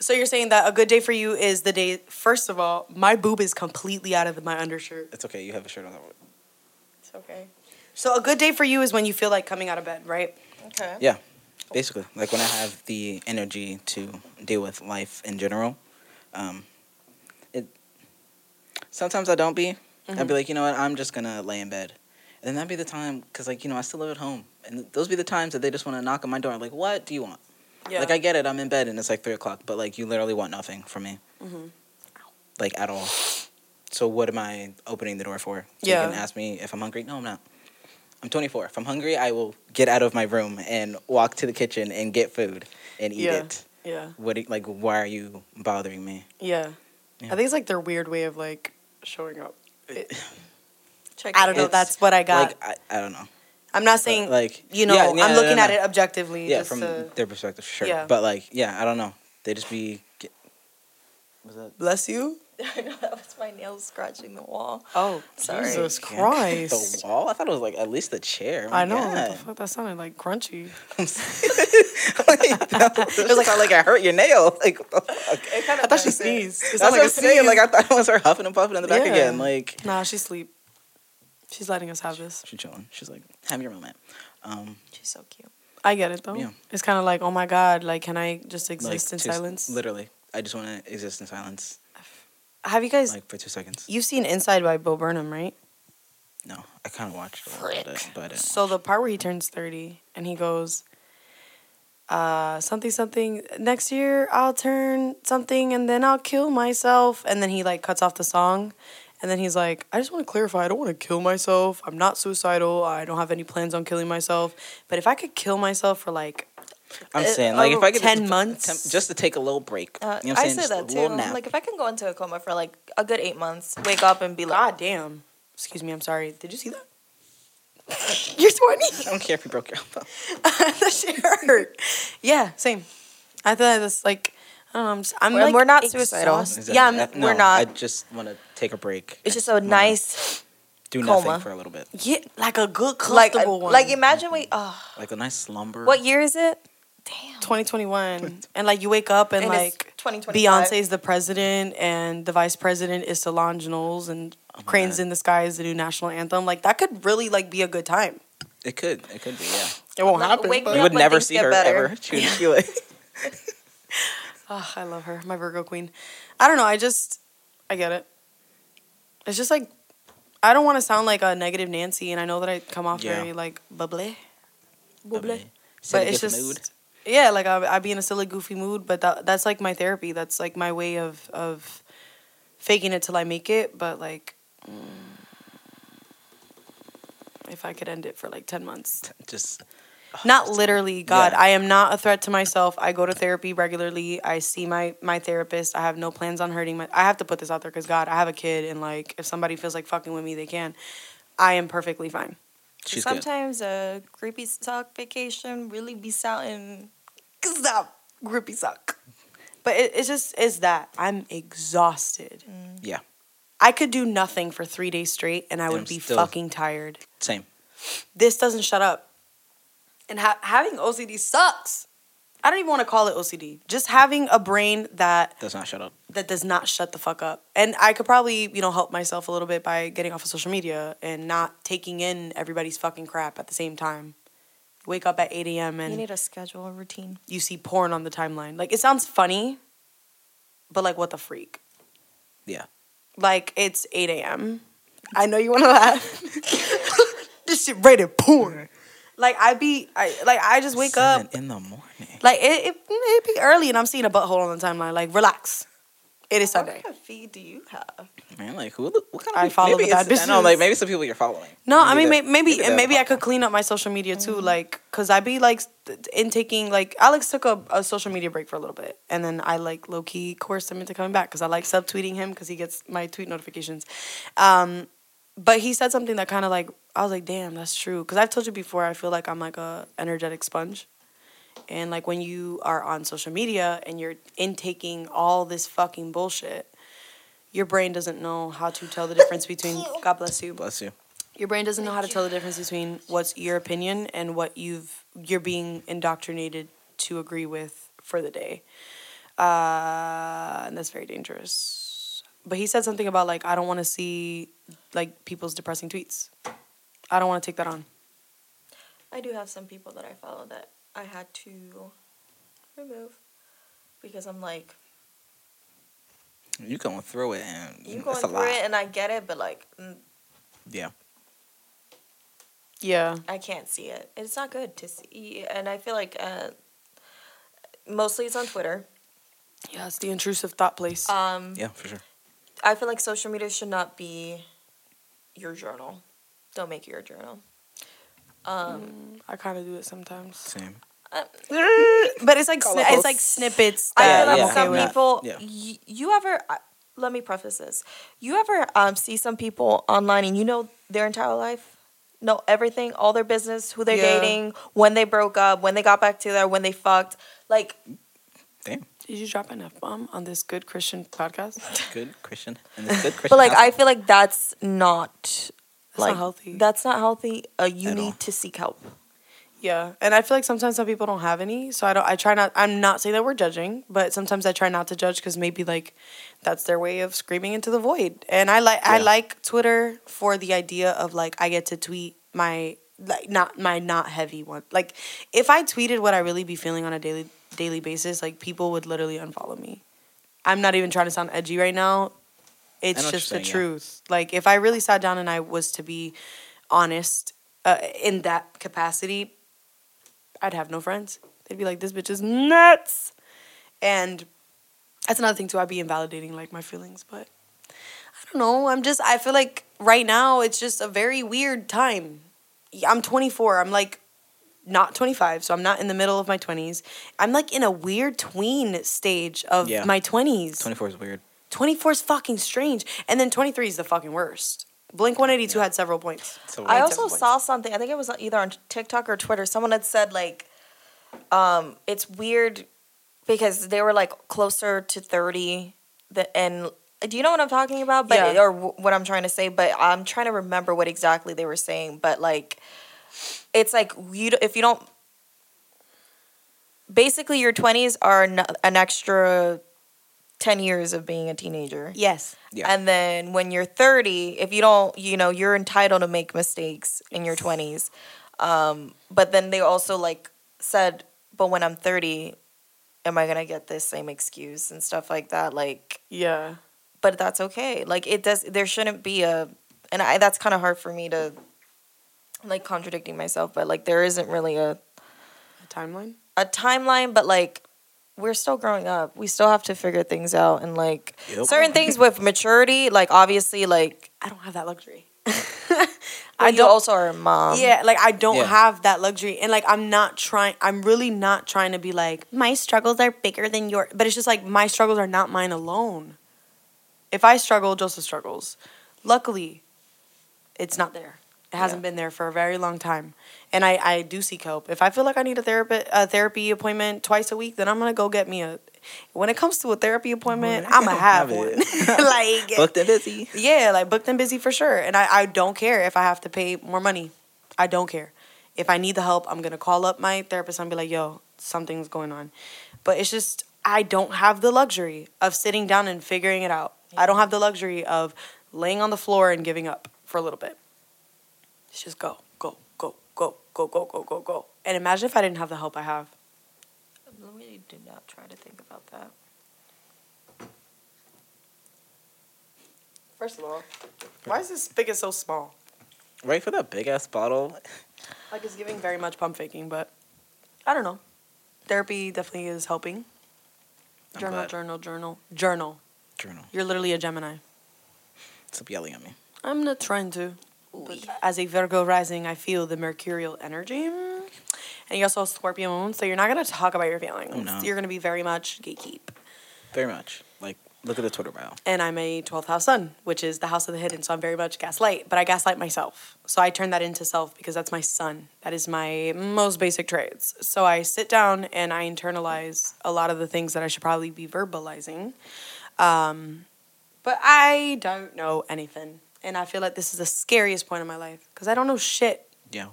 So you're saying that a good day for you is the day. First of all, my boob is completely out of my undershirt. It's okay. You have a shirt on. That one. It's okay. So a good day for you is when you feel like coming out of bed, right? Okay. Yeah, basically, like when I have the energy to deal with life in general. Um, it sometimes I don't be. I'd be like, you know what, I'm just gonna lay in bed, and then that'd be the time, cause like you know I still live at home, and those be the times that they just want to knock on my door, like, what do you want? Yeah. Like I get it, I'm in bed and it's like three o'clock, but like you literally want nothing from me, Mhm. like at all. So what am I opening the door for? So Yeah. you can ask me if I'm hungry. No, I'm not. I'm 24. If I'm hungry, I will get out of my room and walk to the kitchen and get food and eat Yeah. it. yeah. What? do- Like, why are you bothering me? Yeah. Yeah. I think it's like their weird way of like showing up. It- Check I don't know. It's- That's what I got. Like, I, I don't know. I'm not But, saying like, you know. yeah, yeah, I'm no, looking no, at it objectively. Yeah, just from to their perspective, sure. Yeah. But like, yeah, I don't know. They just be. Get, was that? bless you. I know that was my nails scratching the wall. Oh, Sorry. Jesus Yeah. Christ. The wall? I thought it was like at least the chair. I know. My What the fuck? That sounded like crunchy. it was like like I hurt your nail. Like, what the fuck? I thought she sneezed. It That's sounded what I'm saying. Like I thought it was her huffing and puffing in the back Yeah. again. Like Nah, she sleep. She's letting us have this. She's chilling. She's like, have your moment. Um, She's so cute. I get it though. Yeah. It's kind of like, oh my god, like, can I just like, exist in two silence? Literally, I just want to exist in silence, Have you guys? like for two seconds. You've seen Inside by Bo Burnham, right? No, I kind of watched a little bit, but So the part where he turns 30 and he goes, uh, something, something, next year I'll turn something and then I'll kill myself. And then he like cuts off the song. And then he's like, I just want to clarify, I don't want to kill myself. I'm not suicidal. I don't have any plans on killing myself. But if I could kill myself for like, I'm uh, saying like if oh, I could 10 just, months? attempt- just to take a little break. Uh, you know what I'm I say Just that a too. nap. Like if I can go into a coma for like a good eight months, wake up and be like, God damn. Excuse me, I'm sorry. Did you see that? You're 20. I don't care if you broke your elbow. that shit hurt. Yeah, same. I thought that's like I don't know. I'm, just, I'm We're- like we're not suicidal. Exactly. Yeah, Uh, no, we're not. I just want to take a break. it's just a nice, do coma. nothing for a little bit, yeah, like a good like, comfortable one. like imagine we, oh, like a nice slumber. what year is it? Damn. 2021, and like you wake up and, And like 2025. Beyonce's the president and the vice president is Solange Knowles and Oh Cranes God. in the Sky is the new national anthem. Like that could really like be a good time. It could, it could be, yeah. It won't Like, happen. wake but- You would never see her better. ever chewing Sheila. Oh, I love her, my Virgo queen. I don't know. I just, I get it. It's just like, I don't want to sound like a negative Nancy, and I know that I come off Yeah. very like bubbly. Bubbly. But it's just, mood. Yeah, like I I be in a silly, goofy mood, but that that's like my therapy. That's like my way of of faking it till I make it. But like, mm, if I could end it for like ten months, Just not literally god Yeah. i am not a threat to myself i go to therapy regularly i see my my therapist i have no plans on hurting my i have to put this out there because god i have a kid and like if somebody feels like fucking with me they can i am perfectly fine she's good. Sometimes a grippy sock vacation really be sounding. Stop grippy suck but it, it's just it's that i'm exhausted Yeah, i could do nothing for three days straight and i And would I'm be still- fucking tired same. this doesn't shut up. And ha- having OCD sucks. I don't even want to call it OCD. Just having a brain that Does not shut up. that does not shut the fuck up. And I could probably, you know, help myself a little bit by getting off of social media and not taking in everybody's fucking crap at the same time. Wake up at 8 a.m. and You need a schedule, a routine. you see porn on the timeline. Like it sounds funny, but like what the freak? Yeah. Like it's 8 a.m. I know you want to laugh. this shit rated porn. Like I be, I like I just wake Seven up. in the morning. Like it, it, it be early, and I'm seeing a butthole on the timeline. Like relax. It is Sunday. What Sunday. kind of feed do you have? Man, like who? What kind of? I people- follow maybe the bad it's- I know, like maybe some people you're following. No, I mean that- may- maybe maybe I could clean up my social media too, like because I be like in taking like Alex took a, a social media break for a little bit, and then I like low key coerced him into coming back because I like subtweeting him because he gets my tweet notifications. Um, but he said something that kind of like I was like, damn, that's true. Because I've told you before, I feel like I'm like a energetic sponge, and like when you are on social media and you're intaking all this fucking bullshit. Your brain doesn't know how to tell the difference between God bless you Bless you. your brain doesn't know how to tell the difference between what's your opinion and what you've you're being indoctrinated to agree with for the day uh, and that's very dangerous but he said something about like i don't want to see like people's depressing tweets i don't want to take that on I do have some people that I follow that I had to remove because I'm like, You going through it and you it's going through lot. it and I get it, but like, mm, Yeah. yeah I can't see it. It's not good to see, and I feel like uh, mostly it's on Twitter. yeah it's the intrusive thought place Um, Yeah, for sure. I feel like social media should not be your journal. Don't make it your journal. Um, i kind of do it sometimes Same. But it's like sni- it's like snippets I that feel like yeah, i'm okay some with people. Yeah. Y- you ever? Uh, let me preface this. You ever um, see some people online and you know their entire life, know everything, all their business, who they're Yeah. dating, when they broke up, when they got back together, when they fucked. Like Damn. did you drop an f-bomb on this good christian podcast Good Christian. And it's good Christian. But like I feel like that's not That's not like healthy. That's not healthy. Uh, you At need all. to seek help. Yeah, and I feel like sometimes some people don't have any, so I don't. I try not. I'm not saying that we're judging, but sometimes I try not to judge because maybe like that's their way of screaming into the void. And I like I like Twitter for the idea of like I get to tweet my like not my not heavy one. Like if I tweeted what I really be feeling on a daily daily basis, like people would literally unfollow me. I'm not even trying to sound edgy right now. It's just the saying, yeah. truth. Like if I really sat down and I was to be honest uh, in that capacity, I'd have no friends. They'd be like, "This bitch is nuts," and that's another thing too. I'd be invalidating like my feelings, but I don't know. I'm just. I feel like right now it's just a very weird time. I'm 24. I'm like not 25, so I'm not in the middle of my 20s. I'm like in a weird tween stage of Yeah. my 20s. 24 is weird. 24 is fucking strange, and then 23 is the fucking worst. Blink 182 had several points. So I also several points. saw something. I think it was either on TikTok or Twitter. Someone had said like, um, it's weird because they were like closer to thirty, the, and do you know what I'm talking about? But Yeah. or wh- what I'm trying to say. But I'm trying to remember what exactly they were saying. But like, it's like you d- if you don't. Basically, your 20s are n- an extra 10 years of being a teenager. Yes. Yeah. And then when you're 30, if you don't, you know, you're entitled to make mistakes in your 20s. Um, but then they also like said, but when I'm 30, am I going to get this same excuse and stuff like that? Like, Yeah. but that's okay. Like it does there shouldn't be a and I that's kind of hard for me to like contradicting myself, but like there isn't really a A timeline? a timeline, but like we're still growing up. We still have to figure things out and like Yep. certain things with maturity, like obviously like I don't have that luxury. I don't- also are a mom. yeah, like I don't Yeah. have that luxury. And like I'm not trying I'm really not trying to be like my struggles are bigger than your but it's just like my struggles are not mine alone. If I struggle, Joseph struggles. Luckily, it's not there. It hasn't Yeah. been there for a very long time. And I, I do seek help. If I feel like I need a therapy a therapy appointment twice a week, then I'm gonna go get me a when it comes to a therapy appointment, Boy, I'ma have have one. it. like Booked and busy. yeah, like booked and busy for sure. And I, I don't care if I have to pay more money. I don't care. If I need the help, I'm gonna call up my therapist and be like, yo, something's going on. But it's just I don't have the luxury of sitting down and figuring it out. I don't have the luxury of laying on the floor and giving up for a little bit. Let's just go, go, go, go, go, go, go. And imagine if I didn't have the help I have. We did not try to think about that. First of all, why is this spigot so small? Right for that big ass bottle. Like it's giving very much pump faking, but I don't know. Therapy definitely is helping. I'm Journal, glad. journal, journal, journal. Journal. You're literally a Gemini. Stop yelling at me. I'm not trying to. But as a Virgo rising, I feel the mercurial energy. And you're also a Scorpio so you're not going to talk about your feelings. No. You're going to be very much gatekeep. Very much. Like, look at the Twitter bio. And I'm a 12th house sun, which is the house of the hidden. So I'm very much gaslight, but I gaslight myself. So I turn that into self because that's my sun. That is my most basic traits. So I sit down and I internalize a lot of the things that I should probably be verbalizing. Um, but I don't know anything. And I feel like this is the scariest point in my life because I don't know shit. Yeah.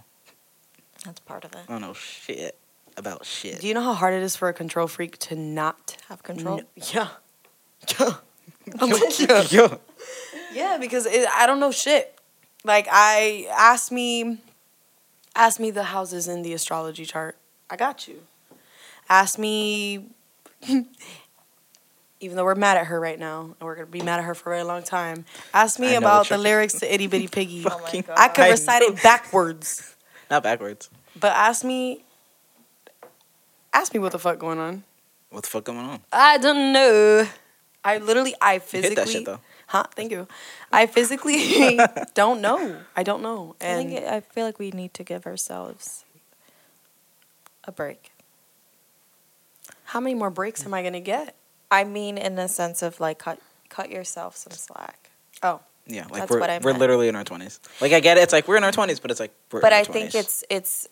That's part of it. I don't know shit about shit. Do you know how hard it is for a control freak to not Have control. kn- yeah. Yeah. I'm like, yeah. Yo. Yeah, because it, I don't know shit. Like I ask me, ask me the houses in the astrology chart. I got you. Ask me. Even though we're mad at her right now, and we're gonna be mad at her for a very long time. Ask me about the lyrics to Itty Bitty Piggy. Oh my Fucking- god. I could recite know. it backwards, Not backwards. but ask me. Ask me what the fuck going on. What the fuck going on? I don't know. I literally, I You physically. hit that shit though. Huh? Thank you. I physically don't know. I don't know. I think I feel like we need to give ourselves a break. how many more breaks am I gonna get? I mean, in the sense of like cut cut yourself some slack. Oh, Yeah, like That's we're what I we're meant. literally in our twenties. Like I get it. It's like we're in our twenties, but it's like we're. but in our I think it's it's.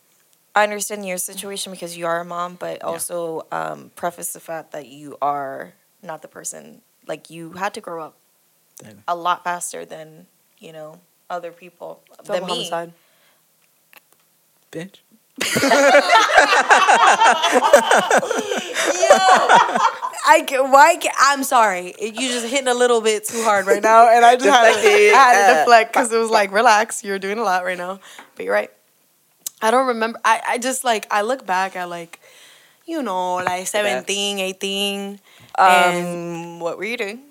I understand your situation because you are a mom, but also um, preface the fact that you are not the person. Like you had to grow up Damn. a lot faster than you know other people double than me. homicide. bitch. I can, why can, I'm sorry. You just hitting a little bit too hard right now, and I just had to, I had to deflect because it was like, relax, you're doing a lot right now. But you're right. I don't remember. I, I just like I look back at like, you know, like 17, 18. and Um, what were you doing?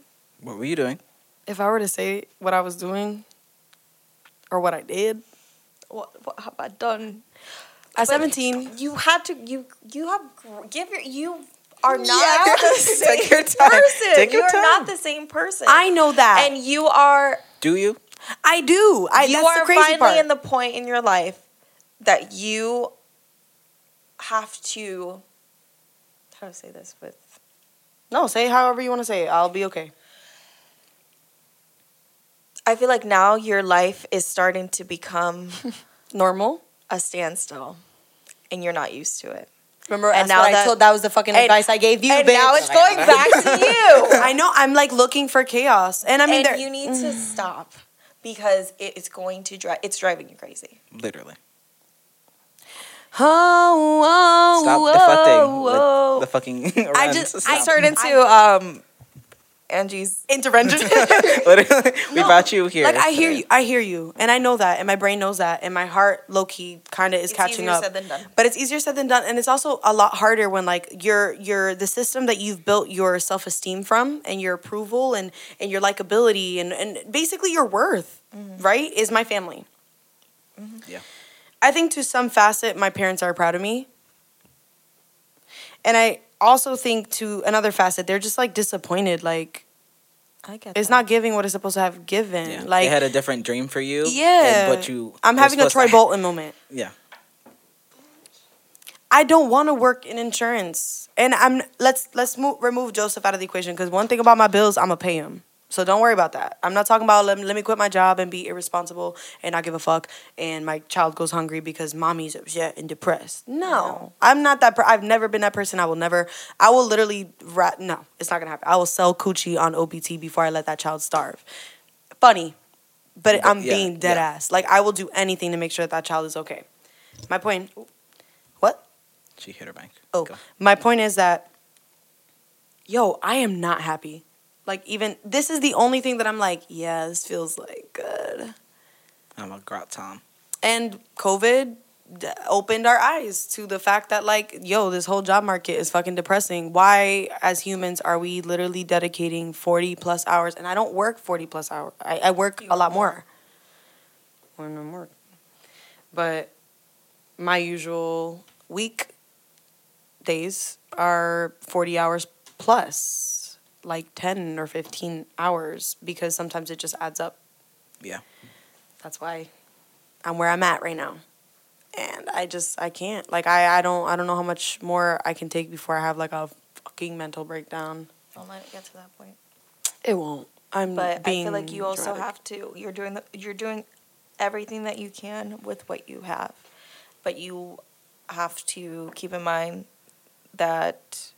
What were you doing? if I were to say what I was doing or what I did What, what have I done? At 17, You had to. You you have gr- give your you are not Yeah. the same Take your time. person. Take your you are time. not the same person. I know that. and you are Do you? I do. I, you that's are the crazy finally part. in the point in your life that you have to. How to say this with no, say however you want to say it. I'll be okay. I feel like now your life is starting to become Normal. A standstill, and you're not used to it. Remember, And that's now what I that- told. That was the fucking and- advice I gave you. and bitch. now it's going back to you. I know. I'm like looking for chaos, and I mean, and you need to stop because it is going to drive. It's driving you crazy. Literally. Oh, oh, Stop whoa, deflecting whoa. with the fucking. I runs. just- I Stop. Start into um, Angie's. intervention. Literally, we No, brought you here. Like I hear you, I hear you, and I know that, and my brain knows that, and my heart, low key, kind of is It's catching easier up. said than done. But it's easier said than done, and it's also a lot harder when like your your the system that you've built your self esteem from, and your approval, and and your likability, and and basically your worth, Mm-hmm. right, is my family. Yeah. I think to some facet, my parents are proud of me. And I also think to another facet, they're just like disappointed. Like I get it's not giving what it's supposed to have given. Yeah. Like they had a different dream for you. yeah, And what you. I'm having a supposed Troy to- Bolton moment. Yeah. I don't want to work in insurance, and I'm let's let's move, remove Joseph out of the equation because one thing about my bills, I'm gonna pay him. So don't worry about that. I'm not talking about let me, let me quit my job and be irresponsible and not give a fuck and my child goes hungry because mommy's upset and depressed. No, I'm not that. Per- I've never been that person. I will never. I will literally. Ra- no, it's not gonna happen. I will sell coochie on OBT before I let that child starve. Funny, but But I'm yeah, being dead yeah. ass. Like I will do anything to make sure that that child is okay. My point. What? She hit her bank. Oh, Go. my point is that, yo, I am not happy. Like, even this is the only thing that I'm like, yeah, this feels like good. I'm a grot Tom. And COVID d- opened our eyes to the fact that, like, yo, this whole job market is fucking depressing. Why, as humans, are we literally dedicating 40 plus hours? And I don't work 40 plus hours, I, I work a lot more. When I'm working. But my usual week days are 40 hours plus, like 10 or 15 hours, because sometimes it just adds up. Yeah. That's why I'm where I'm at right now. And I just I can't. Like I I don't I don't know how much more I can take before I have like a fucking mental breakdown. Don't let it get to that point. It won't. I'm But I feel like you also dramatic. have to. You're doing the, You're doing everything that you can with what you have, but you have to keep in mind that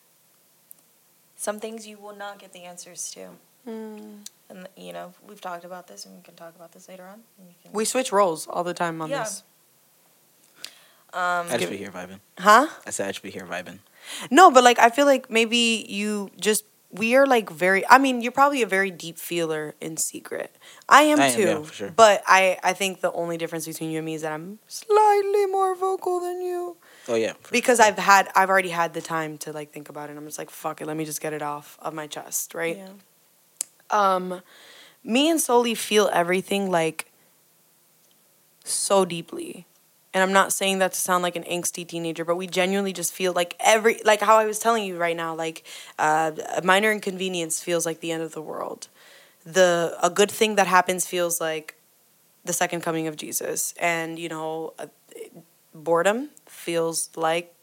some things you will not get the answers to. Mm. And you know we've talked about this, and we can talk about this later on. can- We switch roles all the time on Yeah. this. um, I just be here vibing. Huh? I said I just be here vibing. No, but like I feel like maybe you just we are like very I mean, you're probably a very deep feeler in secret. I am I am, too. yeah, for sure. But I I think the only difference between you and me is that I'm slightly more vocal than you. Oh yeah. because sure. I've had I've already had the time to like think about it. I'm just like fuck it, let me just get it off of my chest, right? Yeah. Um, me and Soli feel everything like so deeply, and I'm not saying that to sound like an angsty teenager, but we genuinely just feel like every like how I was telling you right now, like uh, a minor inconvenience feels like the end of the world. The a good thing that happens feels like the second coming of Jesus, and you know, uh, boredom feels like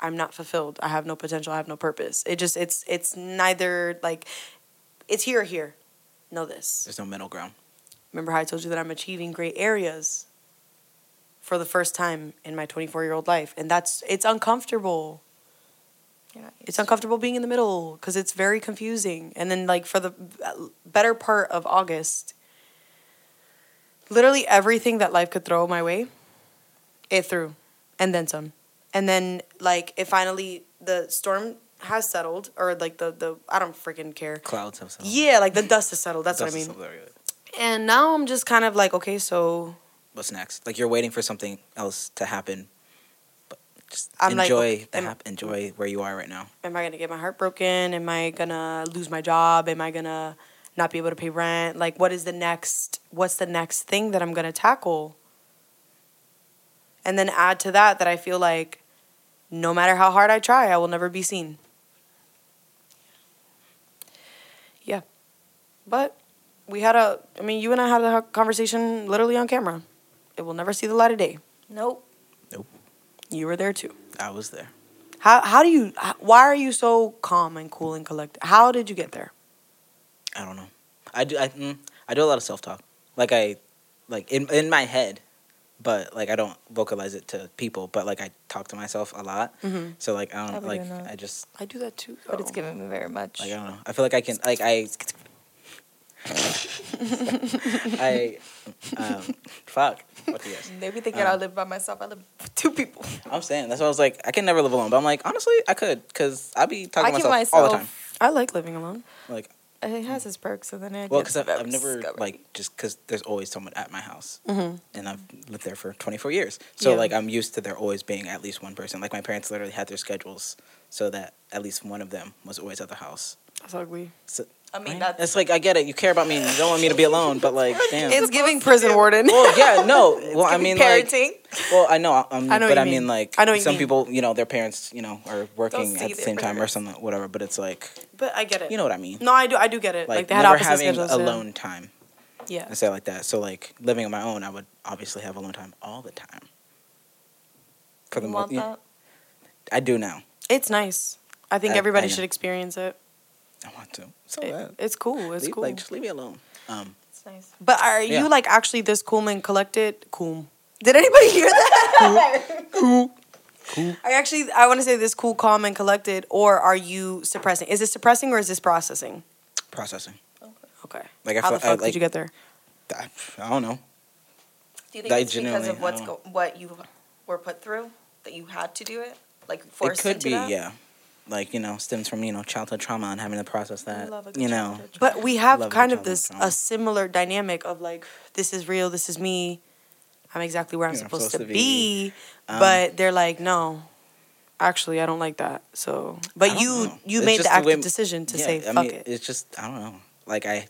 I'm not fulfilled. I have no potential. I have no purpose. It just it's it's neither like it's here or here. Know this. There's no middle ground. Remember how I told you that I'm achieving great areas for the first time in my 24 year old life, and that's it's uncomfortable. You're not used It's uncomfortable being in the middle because it's very confusing. And then like for the uh, better part of August, literally everything that life could throw my way, it through and then some. And then like it finally the storm has settled or like the the I don't freaking care. Clouds have settled. Yeah, like the dust has settled. That's what I mean. settled, very good. And now I'm just kind of like, okay, so What's next? Like you're waiting for something else to happen, but just I'm like, enjoy okay, the am- hap- enjoy where you are right now. am I gonna get my heart broken? Am I gonna lose my job? Am I gonna not be able to pay rent? Like, what is the next? What's the next thing that I'm gonna tackle? And then add to that that I feel like, no matter how hard I try, I will never be seen. Yeah, but we had a. I mean, you and I had a conversation literally on camera. It will never see the light of day. Nope. Nope, You were there too. I was there. How how do you? Why are you so calm and cool and collected? How did you get there? I don't know. I do. I, mm, I do a lot of self talk. Like I, like in in my head, but like I don't vocalize it to people. But like I talk to myself a lot. Mm-hmm. So like I don't like. I just I do that too. But it's though. giving me very much. like I don't know. I feel like I can like I. I um fuck. What do you guys? They be thinking Um, I live by myself. I live with two people. I'm saying that's why I was like I can never live alone. But I'm like honestly I could because I be talking I to keep myself, all the time. I like living alone. Like It has its perks, and then it well because I've, I've never like just because there's always someone at my house. Mm-hmm. and I've lived there for 24 years. So Yeah. like I'm used to there always being at least one person. Like my parents literally had their schedules so that at least one of them was always at the house. That's ugly. So I mean, right? that's it's like I get it. You care about me. and You don't want me to be alone, but like damn. It's giving prison warden. well, yeah, no. Well, I giving mean, like, parenting. well, I know, um, I know what but you I mean, mean. like, I know what you some mean. people, you know, their parents, you know, are working at the their same time or something, whatever. But it's like, But I get it. you know what I mean? No, I do. I do get it. Like, Like, they had never opposite having schedules. yeah. alone time. Yeah. I say it like that. So like living on my own, I would obviously have alone time all the time. For You mo- want yeah. I do now. It's nice. I think I- everybody I should experience it. I want to. So It- it's cool. It's Leave- cool. Like just leave me alone. Um, It's nice. but are Yeah. you like actually this cool and collected? Cool. Did anybody hear that? cool. Cool. Are you actually? I want to say this cool, calm, and collected, or are you suppressing? Is this suppressing or is this processing? processing. Okay. Like I How feel, the fuck I, did you get there? I, I don't know. Do you think That it's because of what's I go- what you were put through that you had to do it? Like forced it could into be, that? yeah. Like you know, stems from you know childhood trauma and having to process that. love a good You know, But we have Love kind of this so. a similar dynamic of like this is real, this is me. I'm exactly where I'm supposed, supposed to, be, be. Um, but they're like, no, actually, I don't like that. So, but you know. you It's made the active way- decision to yeah, say I fuck mean, it. It's just I don't know. Like I,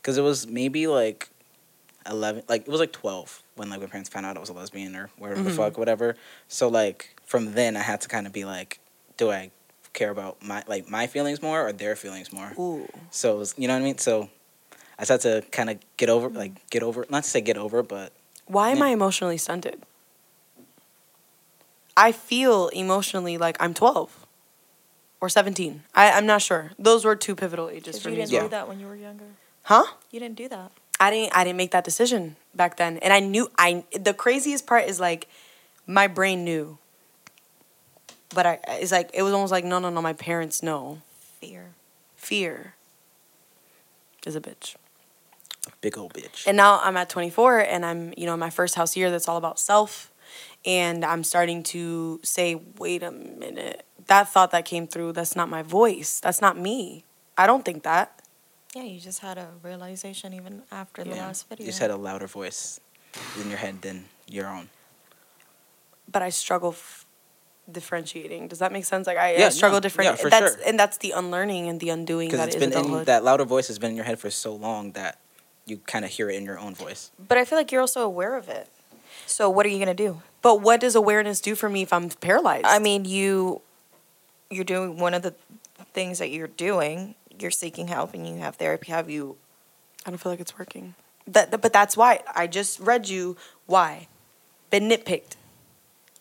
because it was maybe like eleven, like it was like twelve when like my parents found out I was a lesbian or whatever the Mhm. fuck, whatever. So like from then I had to kind of be like, do I care about my like my feelings more or their feelings more? Ooh, So it was, you know what I mean. So I just had to kind of get over, like get over, not to say get over, but why am I emotionally stunted? I feel emotionally like I'm 12 or 17. I, I'm not sure. Those were two pivotal ages for you me. didn't as do that when you were younger. Huh? You didn't do that. I didn't I didn't make that decision back then. And I knew I the craziest part is like my brain knew. But I it's like it was almost like no no no my parents know. Fear. Fear is a bitch. A big old bitch. And now I'm at 24 and I'm, you know, in my first house year that's all about self. And I'm starting to say, wait a minute. That thought that came through, that's not my voice. That's not me. I don't think that. Yeah, you just had a realization even after the last video. You just had a louder voice in your head than your own. But I struggle f- differentiating. Does that make sense? Like I, I Yeah, struggle no, different. yeah, for that's sure. and that's the unlearning and the undoing Because that it's is been in, that louder voice has been in your head for so long that you kind of hear it in your own voice. but I feel like you're also aware of it. So what are you gonna do? but what does awareness do for me if I'm paralyzed? I mean, you you're doing one of the things that you're doing. You're seeking help and you have therapy. Have you? I don't feel like it's working. That, that- but that's why I just read you why. Been nitpicked.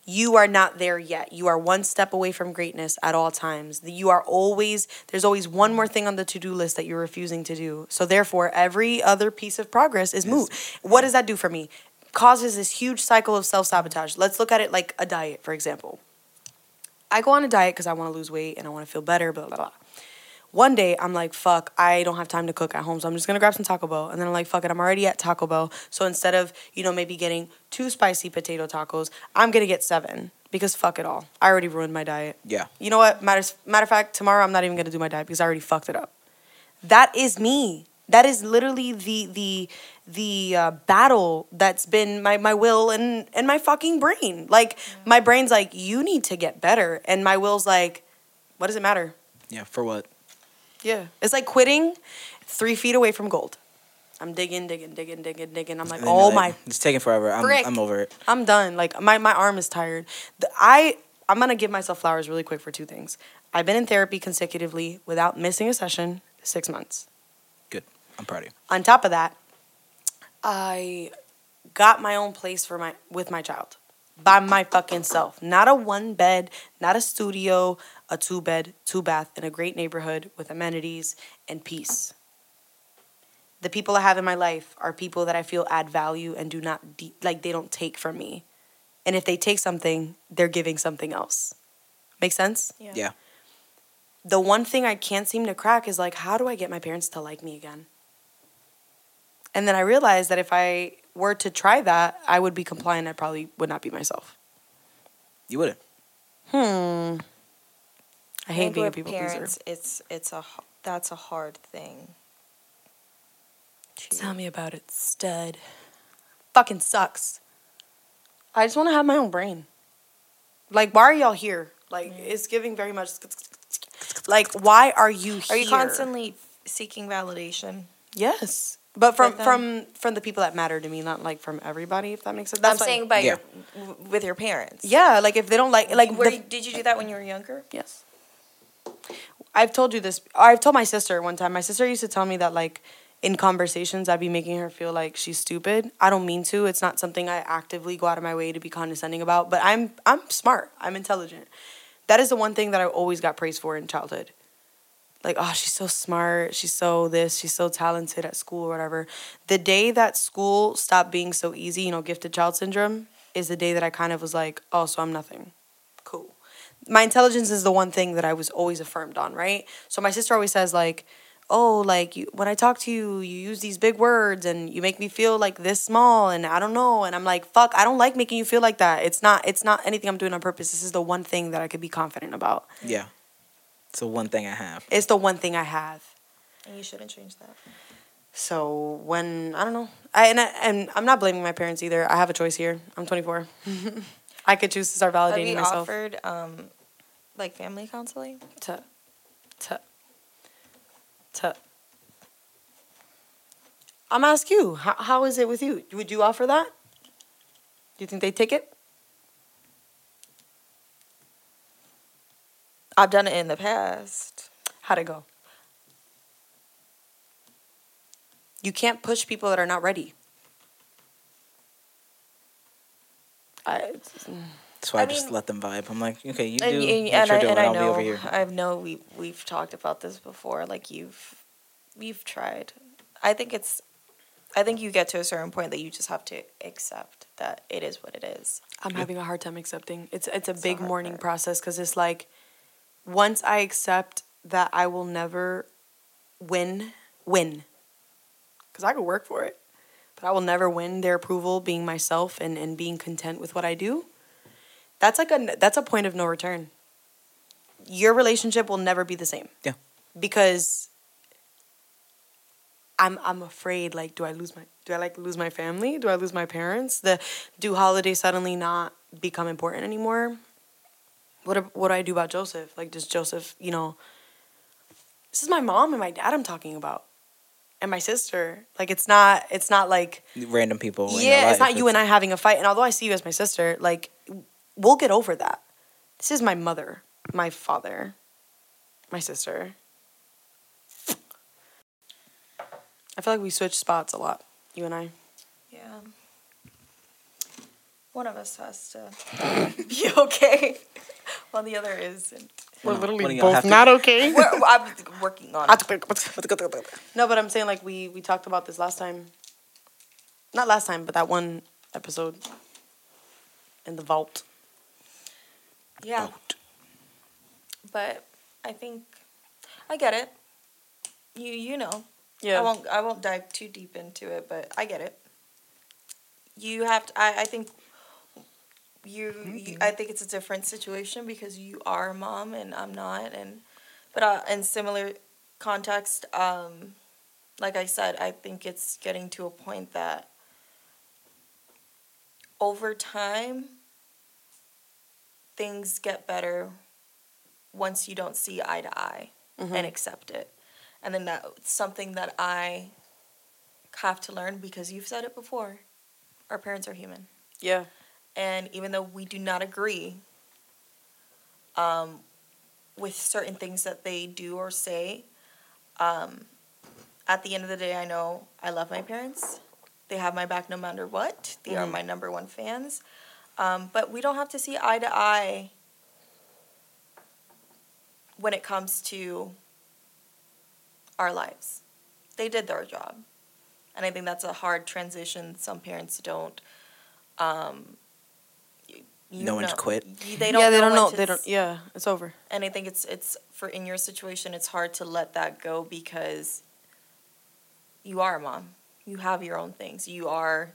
You are not there yet. You are one step away from greatness at all times. You are always there's always one more thing on the to-do list that you're refusing to do. So therefore, every other piece of progress is moot. What does that do for me? Causes this huge cycle of self-sabotage. Let's look at it like a diet, for example. I go on a diet because I want to lose weight and I want to feel better, blah, blah, blah. One day I'm like, fuck, I don't have time to cook at home, so I'm just gonna grab some Taco Bell. And then I'm like, fuck it, I'm already at Taco Bell. So instead of, you know, maybe getting two spicy potato tacos, I'm gonna get seven. Because fuck it all. I already ruined my diet. Yeah. You know what? Matters matter of fact, tomorrow I'm not even gonna do my diet because I already fucked it up. That is me. That is literally the the the uh, battle that's been my my will and and my fucking brain. Like my brain's like you need to get better, and my will's like, what does it matter? Yeah. For what? Yeah, it's like quitting three feet away from gold. I'm digging, digging, digging, digging, digging. I'm like, And then you're oh like, my It's taking forever. I'm, Frick. I'm over it. I'm done. Like my, my arm is tired. The, I I'm gonna give myself flowers really quick for two things. I've been in therapy consecutively without missing a session six months. Good. I'm proud of you. On top of that, I got my own place for my with my child by my fucking self. Not a one bed, not a studio, a two bed, two bath in a great neighborhood with amenities and peace. The people I have in my life are people that I feel add value and do not de- like they don't take from me. And if they take something, they're giving something else. Make sense? Yeah. The one thing I can't seem to crack is like how do I get my parents to like me again? And then I realized that if I were to try that, I would be compliant. I probably would not be myself. You wouldn't. Hmm. I hate think being a with people parents, pleaser. it's it's a h- that's a hard thing. to- Tell me about it, stud. Fucking sucks. I just want to have my own brain. Like, why are y'all here? Like, it's giving very much. Like, why are you here? Are you constantly seeking validation? Yes, but from from from the people that matter to me, not like from everybody. If that makes sense. That's I'm why- saying by Yeah. your w- with your parents. Yeah, like if they don't like like Were the- did you do that when you were younger? Yes. I've told you this. I've told my sister one time. My sister used to tell me that like in conversations I'd be making her feel like she's stupid. I don't mean to. It's not something I actively go out of my way to be condescending about, but I'm I'm smart. I'm intelligent. That is the one thing that I always got praised for in childhood. Like, oh, she's so smart. She's so this. She's so talented at school or whatever. The day that school stopped being so easy, you know, gifted child syndrome, is the day that I kind of was like, oh, so I'm nothing. Cool my intelligence is the one thing that I was always affirmed on, right? So my sister always says like, "Oh, like you, when I talk to you, you use these big words and you make me feel like this small and I don't know." And I'm like, "Fuck, I don't like making you feel like that. It's not it's not anything I'm doing on purpose. This is the one thing that I could be confident about. Yeah. It's the one thing I have. It's the one thing I have." And you shouldn't change that. So when I don't know, I and, I, and I'm not blaming my parents either. I have a choice here. I'm 24. I could choose to start Have validating you myself. offered um, like family counseling? to to to I'm ask you, how, how is it with you? Would you offer that? Do you think they take it? I've done it in the past. How'd it go? You can't push people that are not ready. I, That's why I, I just mean- let them vibe. I'm like, okay, you do and, what and, you're I, doing. and I I'll be know over here. I know we we've talked about this before. Like you've you've tried. I think it's. I think you get to a certain point that you just have to accept that it is what it is. I'm having a hard time accepting. It's it's a It's big hard mourning part. process because it's like once I accept that I will never win, win. Because I could work for it, but I will never win their approval being myself and, and being content with what I do. That's like a that's a point of no return. Your relationship will never be the same. Yeah. Because I'm I'm afraid like do I lose my do I like lose my family? Do I lose my parents? The do holidays suddenly not become important anymore? What do- what do I do about Joseph? Like does Joseph, you know This is my mom and my dad I'm talking about. And my sister. Like it's not it's not like Random people. in your yeah, it's life, not you and I having a fight. And although I see you as my sister, like we'll get over that. This is my mother, my father, my sister. I feel like we switch spots a lot, you and I. Yeah. One of us has to be okay, while the other isn't. We're literally one both have to- not okay. We're, I'm working on it. no, but I'm saying like we we talked about this last time. Not last time, but that one episode in the vault. Yeah. But I think I get it. you you know. Yeah. I won't I won't dive too deep into it, but I get it. You have to. I I think. You, you I think it's a different situation because you are a mom and I'm not, and but uh, in similar context, um, like I said, I think it's getting to a point that over time things get better once you don't see eye to eye and accept it. And then that's something that I have to learn because you've said it before. Our parents are human. Yeah. And even though we do not agree um, with certain things that they do or say, um, at the end of the day, I know I love my parents. They have my back no matter what. They are my number one fans. Um, but we don't have to see eye to eye when it comes to our lives. They did their job. And I think that's a hard transition. Some parents don't. Um, y- you Know when to quit? They don't yeah, they don't know. They don't. Yeah, it's over. and I think it's it's for in your situation, it's hard to let that go because you are a mom. You have your own things. You are,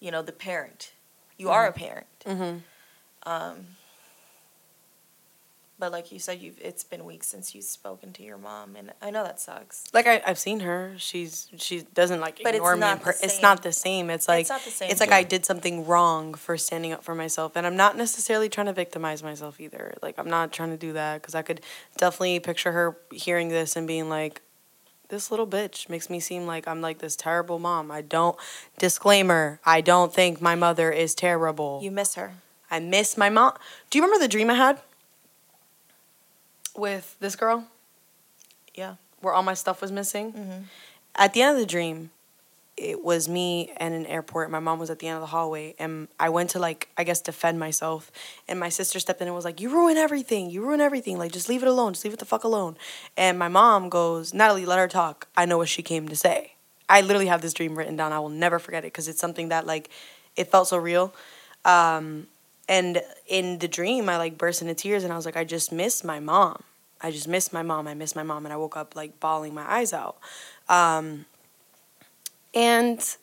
you know, the parent. You are a parent. Mm-hmm. Um, but like you said, you've it's been weeks since you've spoken to your mom, and I know that sucks. Like I, I've seen her. She's she doesn't like But it's ignore me. not per- It's not the same. It's like it's not the same. it's like I did something wrong for standing up for myself, and I'm not necessarily trying to victimize myself either. Like I'm not trying to do that because I could definitely picture her hearing this and being like, "This little bitch makes me seem like I'm like this terrible mom." I don't. Disclaimer: I don't think my mother is terrible. you miss her. I miss my mom. Do you remember the dream I had with this girl? Yeah. Where all my stuff was missing? Mm-hmm. At the end of the dream, it was me and an airport. My mom was at the end of the hallway, and I went to like I guess defend myself. And my sister stepped in and was like, "You ruin everything. You ruin everything. Like just leave it alone. Just leave it the fuck alone." And my mom goes, "Natalie, let her talk. I know what she came to say." I literally have this dream written down. I will never forget it because it's something that like it felt so real. Um, and in the dream, I like burst into tears, and I was like, "I just miss my mom. I just miss my mom. I miss my mom." And I woke up like bawling my eyes out. Um, and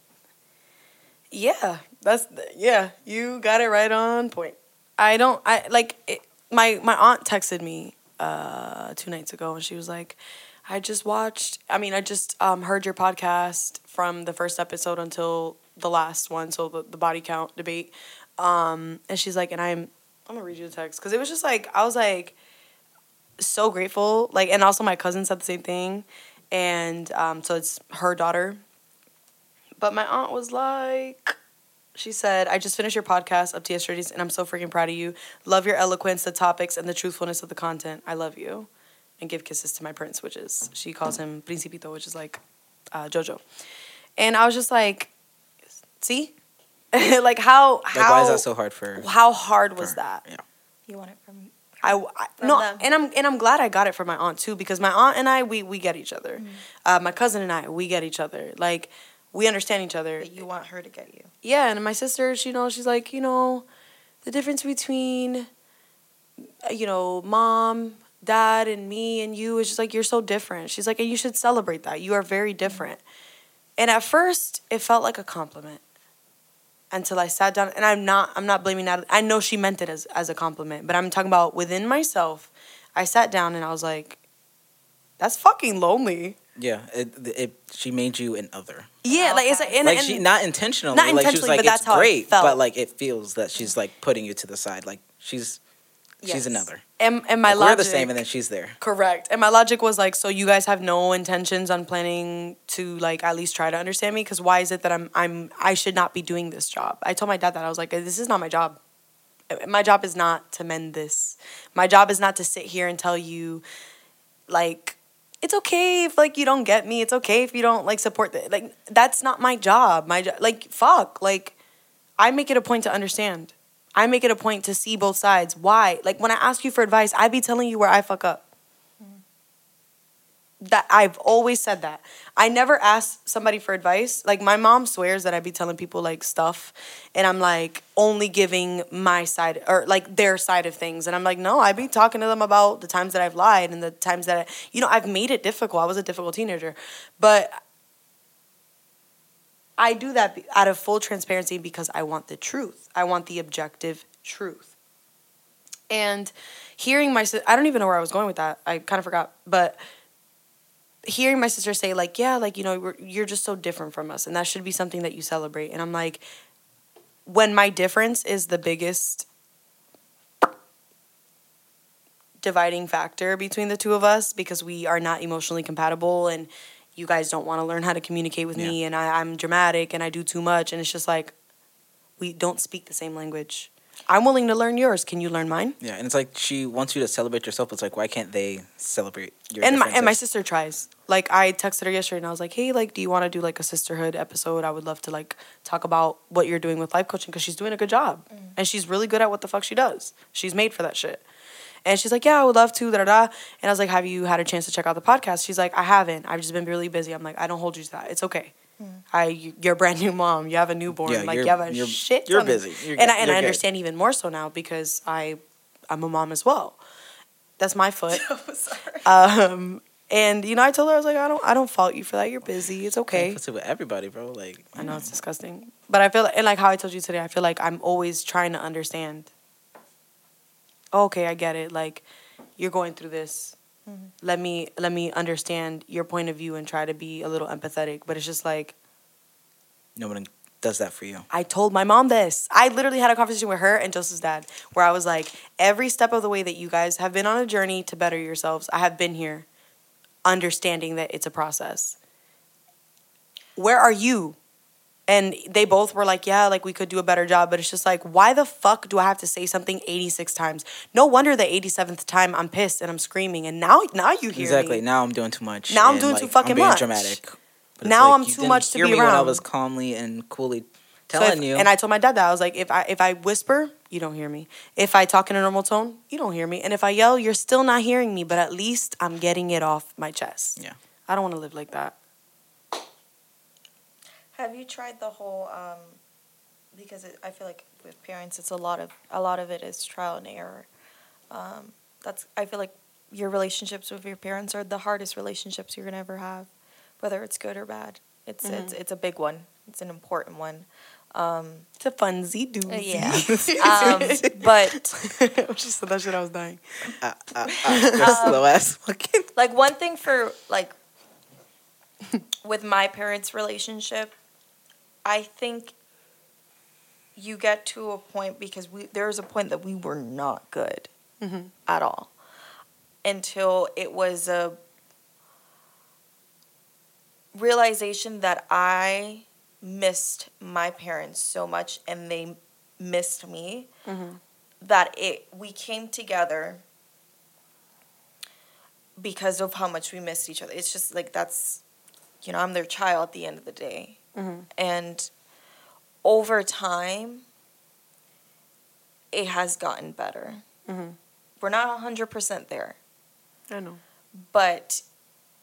yeah, that's yeah, you got it right on point. I don't I like it, my my aunt texted me uh 2 nights ago and she was like I just watched I mean I just um heard your podcast from the first episode until the last one so the, the body count debate um and she's like and I'm I'm to read you the text cuz it was just like I was like so grateful like and also my cousin said the same thing and um so it's her daughter but my aunt was like, she said, I just finished your podcast up to yesterday's and I'm so freaking proud of you. Love your eloquence, the topics, and the truthfulness of the content. I love you. And give kisses to my prince, which is, she calls him Principito, which is like uh, Jojo. And I was just like, see? like how, Like, how, why is that so hard for? how hard was for- that? Yeah. You want it from I, I From no, them. and I'm and I'm glad I got it from my aunt too because my aunt and I we we get each other, uh, my cousin and I we get each other like we understand each other. that you want her to get you. Yeah, and my sister, she you know, she's like, you know, the difference between, you know, mom, dad, and me and you is just like you're so different. She's like, and you should celebrate that. You are very different. And at first, it felt like a compliment. Until I sat down, and I'm not, I'm not blaming that. I know she meant it as as a compliment, but I'm talking about within myself. I sat down and I was like, that's fucking lonely. Yeah, it, it she made you an other. Yeah, like it's like, and, like and she not intentionally. Not like she was intentionally, like but it's that's how it great, felt. but like it feels that she's like putting you to the side. Like she's Yes. she's another. and, and my Like, logic. we're the same, and then she's there. Correct. And my logic was like, so you guys have no intentions on planning to like at least try to understand me? Because why is it that I'm I'm I should not be doing this job? I told my dad that I was like, this is not my job. Uh, my job is not to mend this. My job is not to sit here and tell you, like, it's okay if like you don't get me. It's okay if you don't like support the like. That's not my job. My like fuck like, I make it a point to understand. I make it a point to see both sides. Why? Like when I ask you for advice, I be telling you where I fuck up. that I've always said that. I never ask somebody for advice. Like my mom swears that I be telling people like stuff and I'm like only giving my side or like their side of things. And I'm like, no, I be talking to them about the times that I've lied and the times that I, you know, I've made it difficult. I was a difficult teenager. But I do that out of full transparency because I want the truth. I want the objective truth. And hearing my I don't even know where I was going with that. I kind of forgot. But hearing my sister say like, "Yeah, like you know, you're just so different from us, and that should be something that you celebrate." And I'm like, when my difference is the biggest dividing factor between the two of us because we are not emotionally compatible and you guys don't want to learn how to communicate with me and I, I'm dramatic and I do too much and it's just like we don't speak the same language. I'm willing to learn yours. Can you learn mine? Yeah, and it's like she wants you to celebrate yourself. It's like why can't they celebrate your and my and my sister tries. Like I texted her yesterday and I was like, "Hey, like, do you want to do like a sisterhood episode? I would love to like talk about what you're doing with life coaching because she's doing a good job mm. and she's really good at what the fuck she does. She's made for that shit." And she's like, "Yeah, I would love to." Da da da. And I was like, "Have you had a chance to check out the podcast?" She's like, "I haven't. I've just been really busy." I'm like, "I don't hold you to that. It's okay." I, you- you're a brand new mom. You have a newborn. Yeah, like you're- have a you're- shit. you're ton of- busy. You're and. I and You're I good. understand even more so now because I, I'm a mom as well. That's my foot. Um, and you know, I told her I was like, I don't, I don't fault you for that. You're busy. It's okay. Puts it with everybody, bro. Like I know it's disgusting, but I feel like, and like how I told you today, I feel like I'm always trying to understand. Okay, I get it. Like, you're going through this. Mm-hmm. Let me let me understand your point of view and try to be a little empathetic. But it's just like no one does that for you. I told my mom this. I literally had a conversation with her and Joseph's dad where I was like, every step of the way that you guys have been on a journey to better yourselves, I have been here understanding that it's a process. Where are you? And they both were like, yeah, like we could do a better job. But it's just like, why the fuck do I have to say something 86 times? No wonder the 87th time I'm pissed and I'm screaming. And now, now you hear me. Exactly. me. Now I'm doing too much. Now I'm doing like, too fucking I'm being much. dramatic. But Now like, I'm too much to hear be me When I around. was calmly and coolly So telling if- you. And I told my dad that I was like, if I if I whisper, you don't hear me. If I talk in a normal tone, you don't hear me. And if I yell, you're still not hearing me. But at least I'm getting it off my chest. Yeah. I don't want to live like that. Have you tried the whole? Um, because it, I feel like with parents, it's a lot of a lot of it is trial and error. Um, that's I feel like your relationships with your parents are the hardest relationships you're gonna ever have, whether it's good or bad. It's it's it's a big one. It's an important one. Um, It's a funsy doozy. yeah. um, but she said that shit. I was dying. uh, uh, uh, just slow ass fucking. like one thing for like with my parents' relationship, I think you get to a point because we there was a point that we were not good Mhm. at all until it was a realization that I missed my parents so much and they missed me that it we came together because of how much we missed each other. It's just like that's you know, I'm their child at the end of the day. Mhm. And over time it has gotten better. Mhm. We're not 100% there I know. but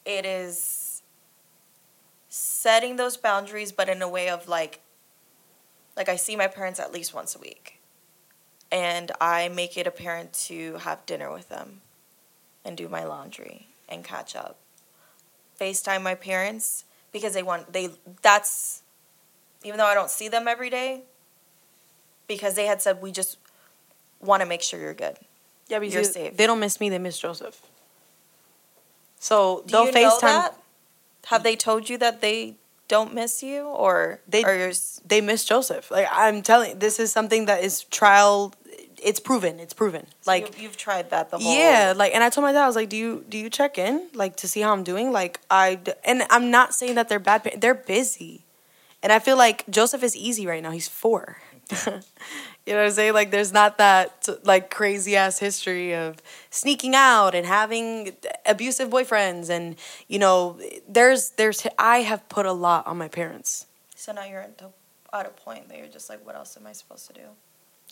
it is setting those boundaries but in a way of like like I see my parents at least once a week and I make it apparent to have dinner with them and do my laundry and catch up FaceTime my parents because they want they that's even though I don't see them every day because they had said we just want to make sure you're good Yeah, because You're safe. they don't miss me. They miss Joseph. So Do they'll you know FaceTime. that? Have they told you that they don't miss you, or They- or you're They miss Joseph. Like I'm telling, this is something that is trial. It's proven. It's proven. Like you've, you've tried that the whole Yeah, like, and I told my dad, I was like, "Do you do you check in, like, to see how I'm doing?" Like, I and I'm not saying that they're bad. They're busy, and I feel like Joseph is easy right now. He's four. you know what I'm saying? Like, there's not that like crazy ass history of sneaking out and having abusive boyfriends, and you know, there's there's I have put a lot on my parents. So now you're at, the, at a point that you're just like, what else am I supposed to do?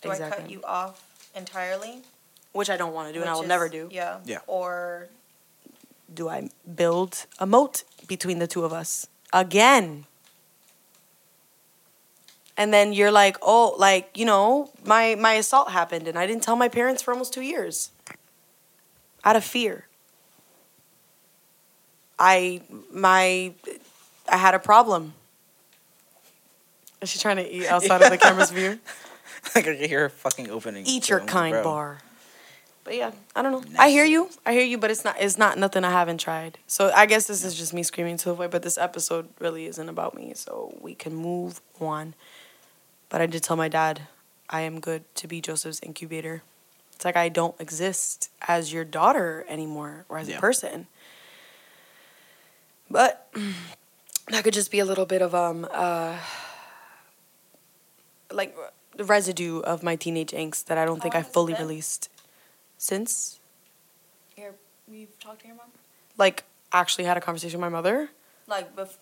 Do I cut you off entirely? Which I don't want to do, and I Which will is- never do. Yeah. Yeah. Or do I build a moat between the two of us again? And then you're like, oh, like you know, my my assault happened, and I didn't tell my parents for almost two years, out of fear. I my I had a problem. Is she trying to eat outside of the camera's view? I can hear her fucking opening. Eat your kind bro. bar. But yeah, I don't know. I hear you. I hear you, but it's not it's not nothing I haven't tried. So I guess this is just me screaming to the void, but this episode really isn't about me, so we can move on. But I did tell my dad I am good to be Joseph's incubator. It's like I don't exist as your daughter anymore or as Yeah. a person. But that could just be a little bit of um uh like the residue of my teenage angst that I don't think I long has it fully released since we've talked to your mom. like actually had a conversation with my mother. Like bef-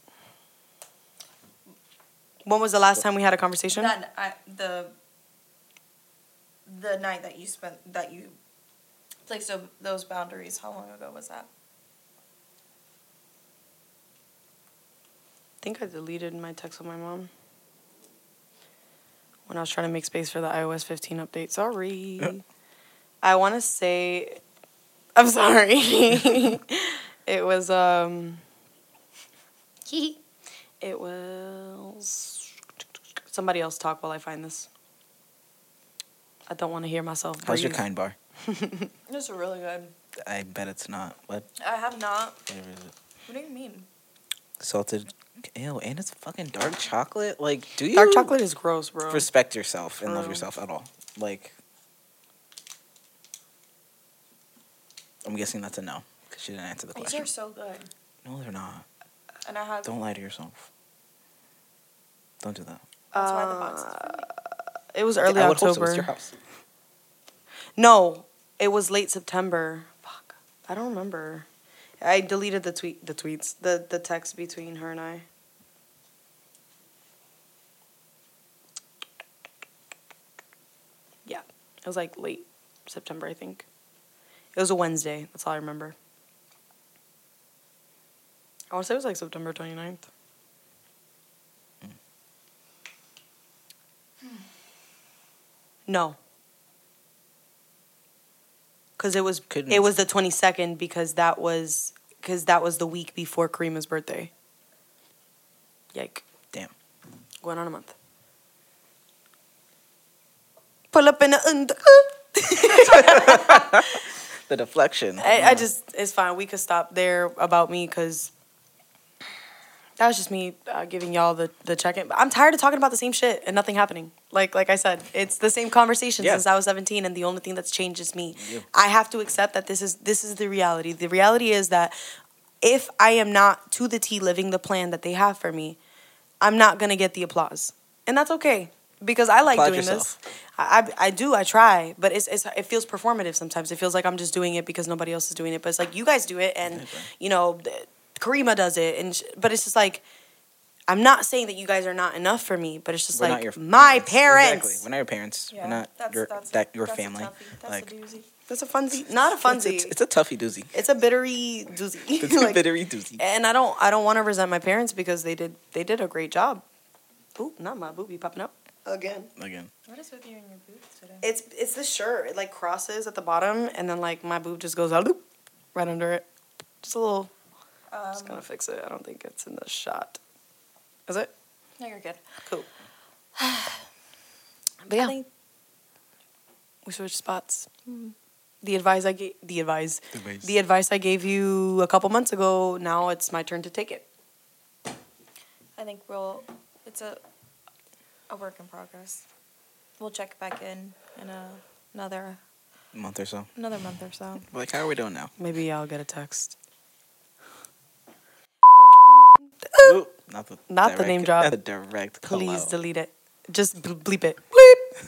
When was the last time we had a conversation? that I, the the night that you spent that you placed tho- those boundaries. How long ago was that? I think I deleted my text with my mom when I was trying to make space for the iOS 15 update. Sorry. I want to say, I'm sorry. it was um. It was somebody else talk while I find this. I don't want to hear myself. How's your kind bar? Those are really good. I bet it's not. What I have not. flavor it? What do you mean? Salted. Ew, and it's fucking dark chocolate. Like, do you Dark chocolate is gross, bro. respect yourself and love yourself at all? Like, I'm guessing that's a no because she didn't answer the question. These question. are so good, No, they're not. and I have. Don't lie to yourself. Don't do that. That's why the box is for me. Uh, it was early I would hope so. October. It's your house. No, it was late September. Fuck, I don't remember. I deleted the tweet, the tweets, the the text between her and I. Yeah, it was like late September, I think. It was a Wednesday. That's all I remember. I want to say it was like September 29th. Hmm. No. Cause it was Couldn't- it was the twenty second because that was because that was the week before Karima's birthday. Yike, Damn. going on a month. Pull up in the under. The deflection. I, I just it's fine. We could stop there about me because that was just me uh, giving y'all the the check in. I'm tired of talking about the same shit and nothing happening. Like like I said, it's the same conversation Yeah. since I was 17, and the only thing that's changed is me. You. I have to accept that this is this is the reality. The reality is that if I am not to the T living the plan that they have for me, I'm not gonna get the applause, and that's okay because I like Applaud doing yourself. this. I, I I do I try, but it's, it's it feels performative sometimes. It feels like I'm just doing it because nobody else is doing it. But it's like you guys do it, and you know, Karima does it, and sh- but it's just like I'm not saying that you guys are not enough for me, but it's just We're like not your my parents. Exactly. We're not your parents. Yeah, We're not that's- your that's- that your that's family. toughie. That's like a doozy. That's a funsy, not a it's, it's, it's a toughie doozy. It's a bittery doozy. It's Like, a bittery doozy. and I don't I don't want to resent my parents because they did they did a great job. Ooh, not my booby popping up again. Again. What is with you and your boots today? It's it's this shirt. It like crosses at the bottom, and then like my boob just goes out loop, right under it. Just a little. Um, just gonna fix it. I don't think it's in the shot. Is it? no, you're good. Cool. But yeah, I think we switched spots. The advice I gave, the advice, Advice. the advice I gave you a couple months ago. Now it's my turn to take it. I think we'll. It's a a work in progress. We'll check back in in a, another month or so. another month or so. Like, how are we doing now? Maybe I'll get a text. Ooh, not the Not the name drop. The direct. Please out. delete it. Just bleep it. Bleep.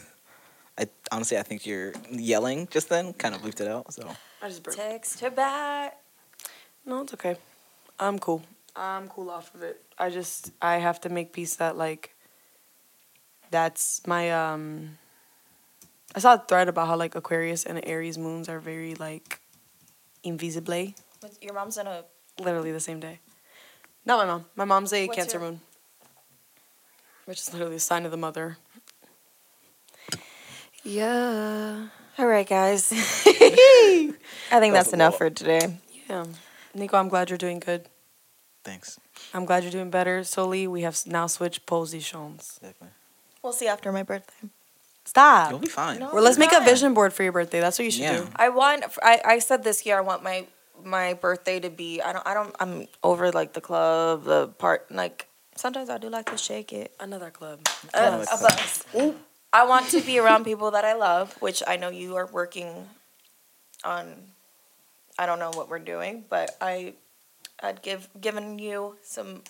I honestly, I think you're yelling just then kind of bleeped it out. So I just burped. Text her back. No, it's okay. I'm cool. I'm cool off of it. I just I have to make peace that like that's my um I saw a thread about how like Aquarius and Aries moons are very like invisible. Your mom's in a. Literally the same day. Not my mom. My mom's a What's Cancer your- moon, which is literally a sign of the mother. Yeah. All right, guys. I think that's enough for today. Yeah. Nico, I'm glad you're doing good. Thanks. I'm glad you're doing better. Soli, we have s- now switched positions. Definitely. We'll see after my birthday. Stop. You'll be fine. No. Well, let's make a vision board for your birthday. That's what you should Yeah. do. I want. I, I said this year I want my my birthday to be. I don't. I don't. I'm over like the club, the part. Like sometimes I do like to shake it. Another club. Uh, Club. but I want to be around people that I love, which I know you are working on. I don't know what we're doing, but I, I'd give given you some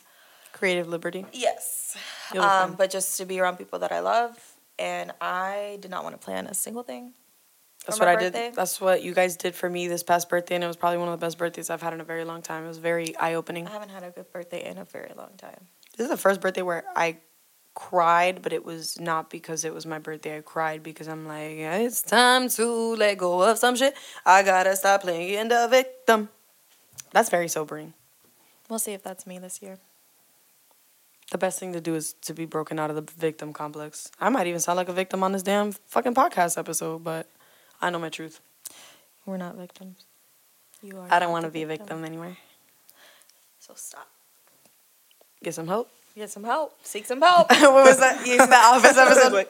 Creative liberty. yes, um, but just to be around people that I love, and I did not want to plan a single thing. That's what I birthday. did. That's what you guys did for me this past birthday, and it was probably one of the best birthdays I've had in a very long time. It was very eye opening. I haven't had a good birthday in a very long time. This is the first birthday where I cried, but it was not because it was my birthday. I cried because I'm like, it's time to let go of some shit. I gotta stop playing the victim. That's very sobering. We'll see if that's me this year. The best thing to do is to be broken out of the victim complex. I might even sound like a victim on this damn fucking podcast episode, but I know my truth. We're not victims. You are. I don't want to the be a victim anymore. So stop. Get some help. Get some help. Seek some help. what was that? You the office episode.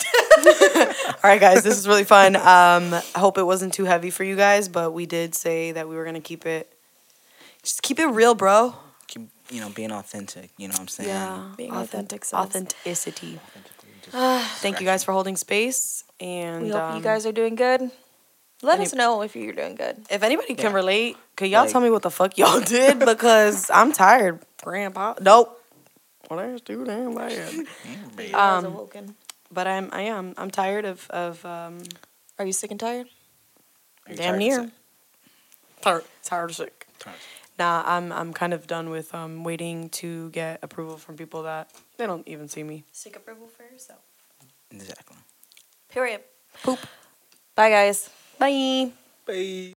All right, guys, this is really fun. Um, I hope it wasn't too heavy for you guys, but we did say that we were gonna keep it, just keep it real, bro. Keep, you know, being authentic. You know what I'm saying? Yeah, Being Authent- authentic selves. authenticity. Authentically, just Thank you guys for holding space, and we hope um, you guys are doing good. Let any- us know if you're doing good. If anybody can Yeah. relate, could y'all Like- tell me what the fuck y'all did? Because I'm tired, Grandpa. Nope. Well, that's too damn bad. I was Um. But I'm, I am, I'm tired of, of, um, Are you sick and tired? Damn tired near. Tired, tired of sick. Tired sick. Nah, I'm, I'm kind of done with um waiting to get approval from people that they don't even see me. Seek approval for yourself. Exactly. Period. Poop. Bye, guys. Bye. Bye.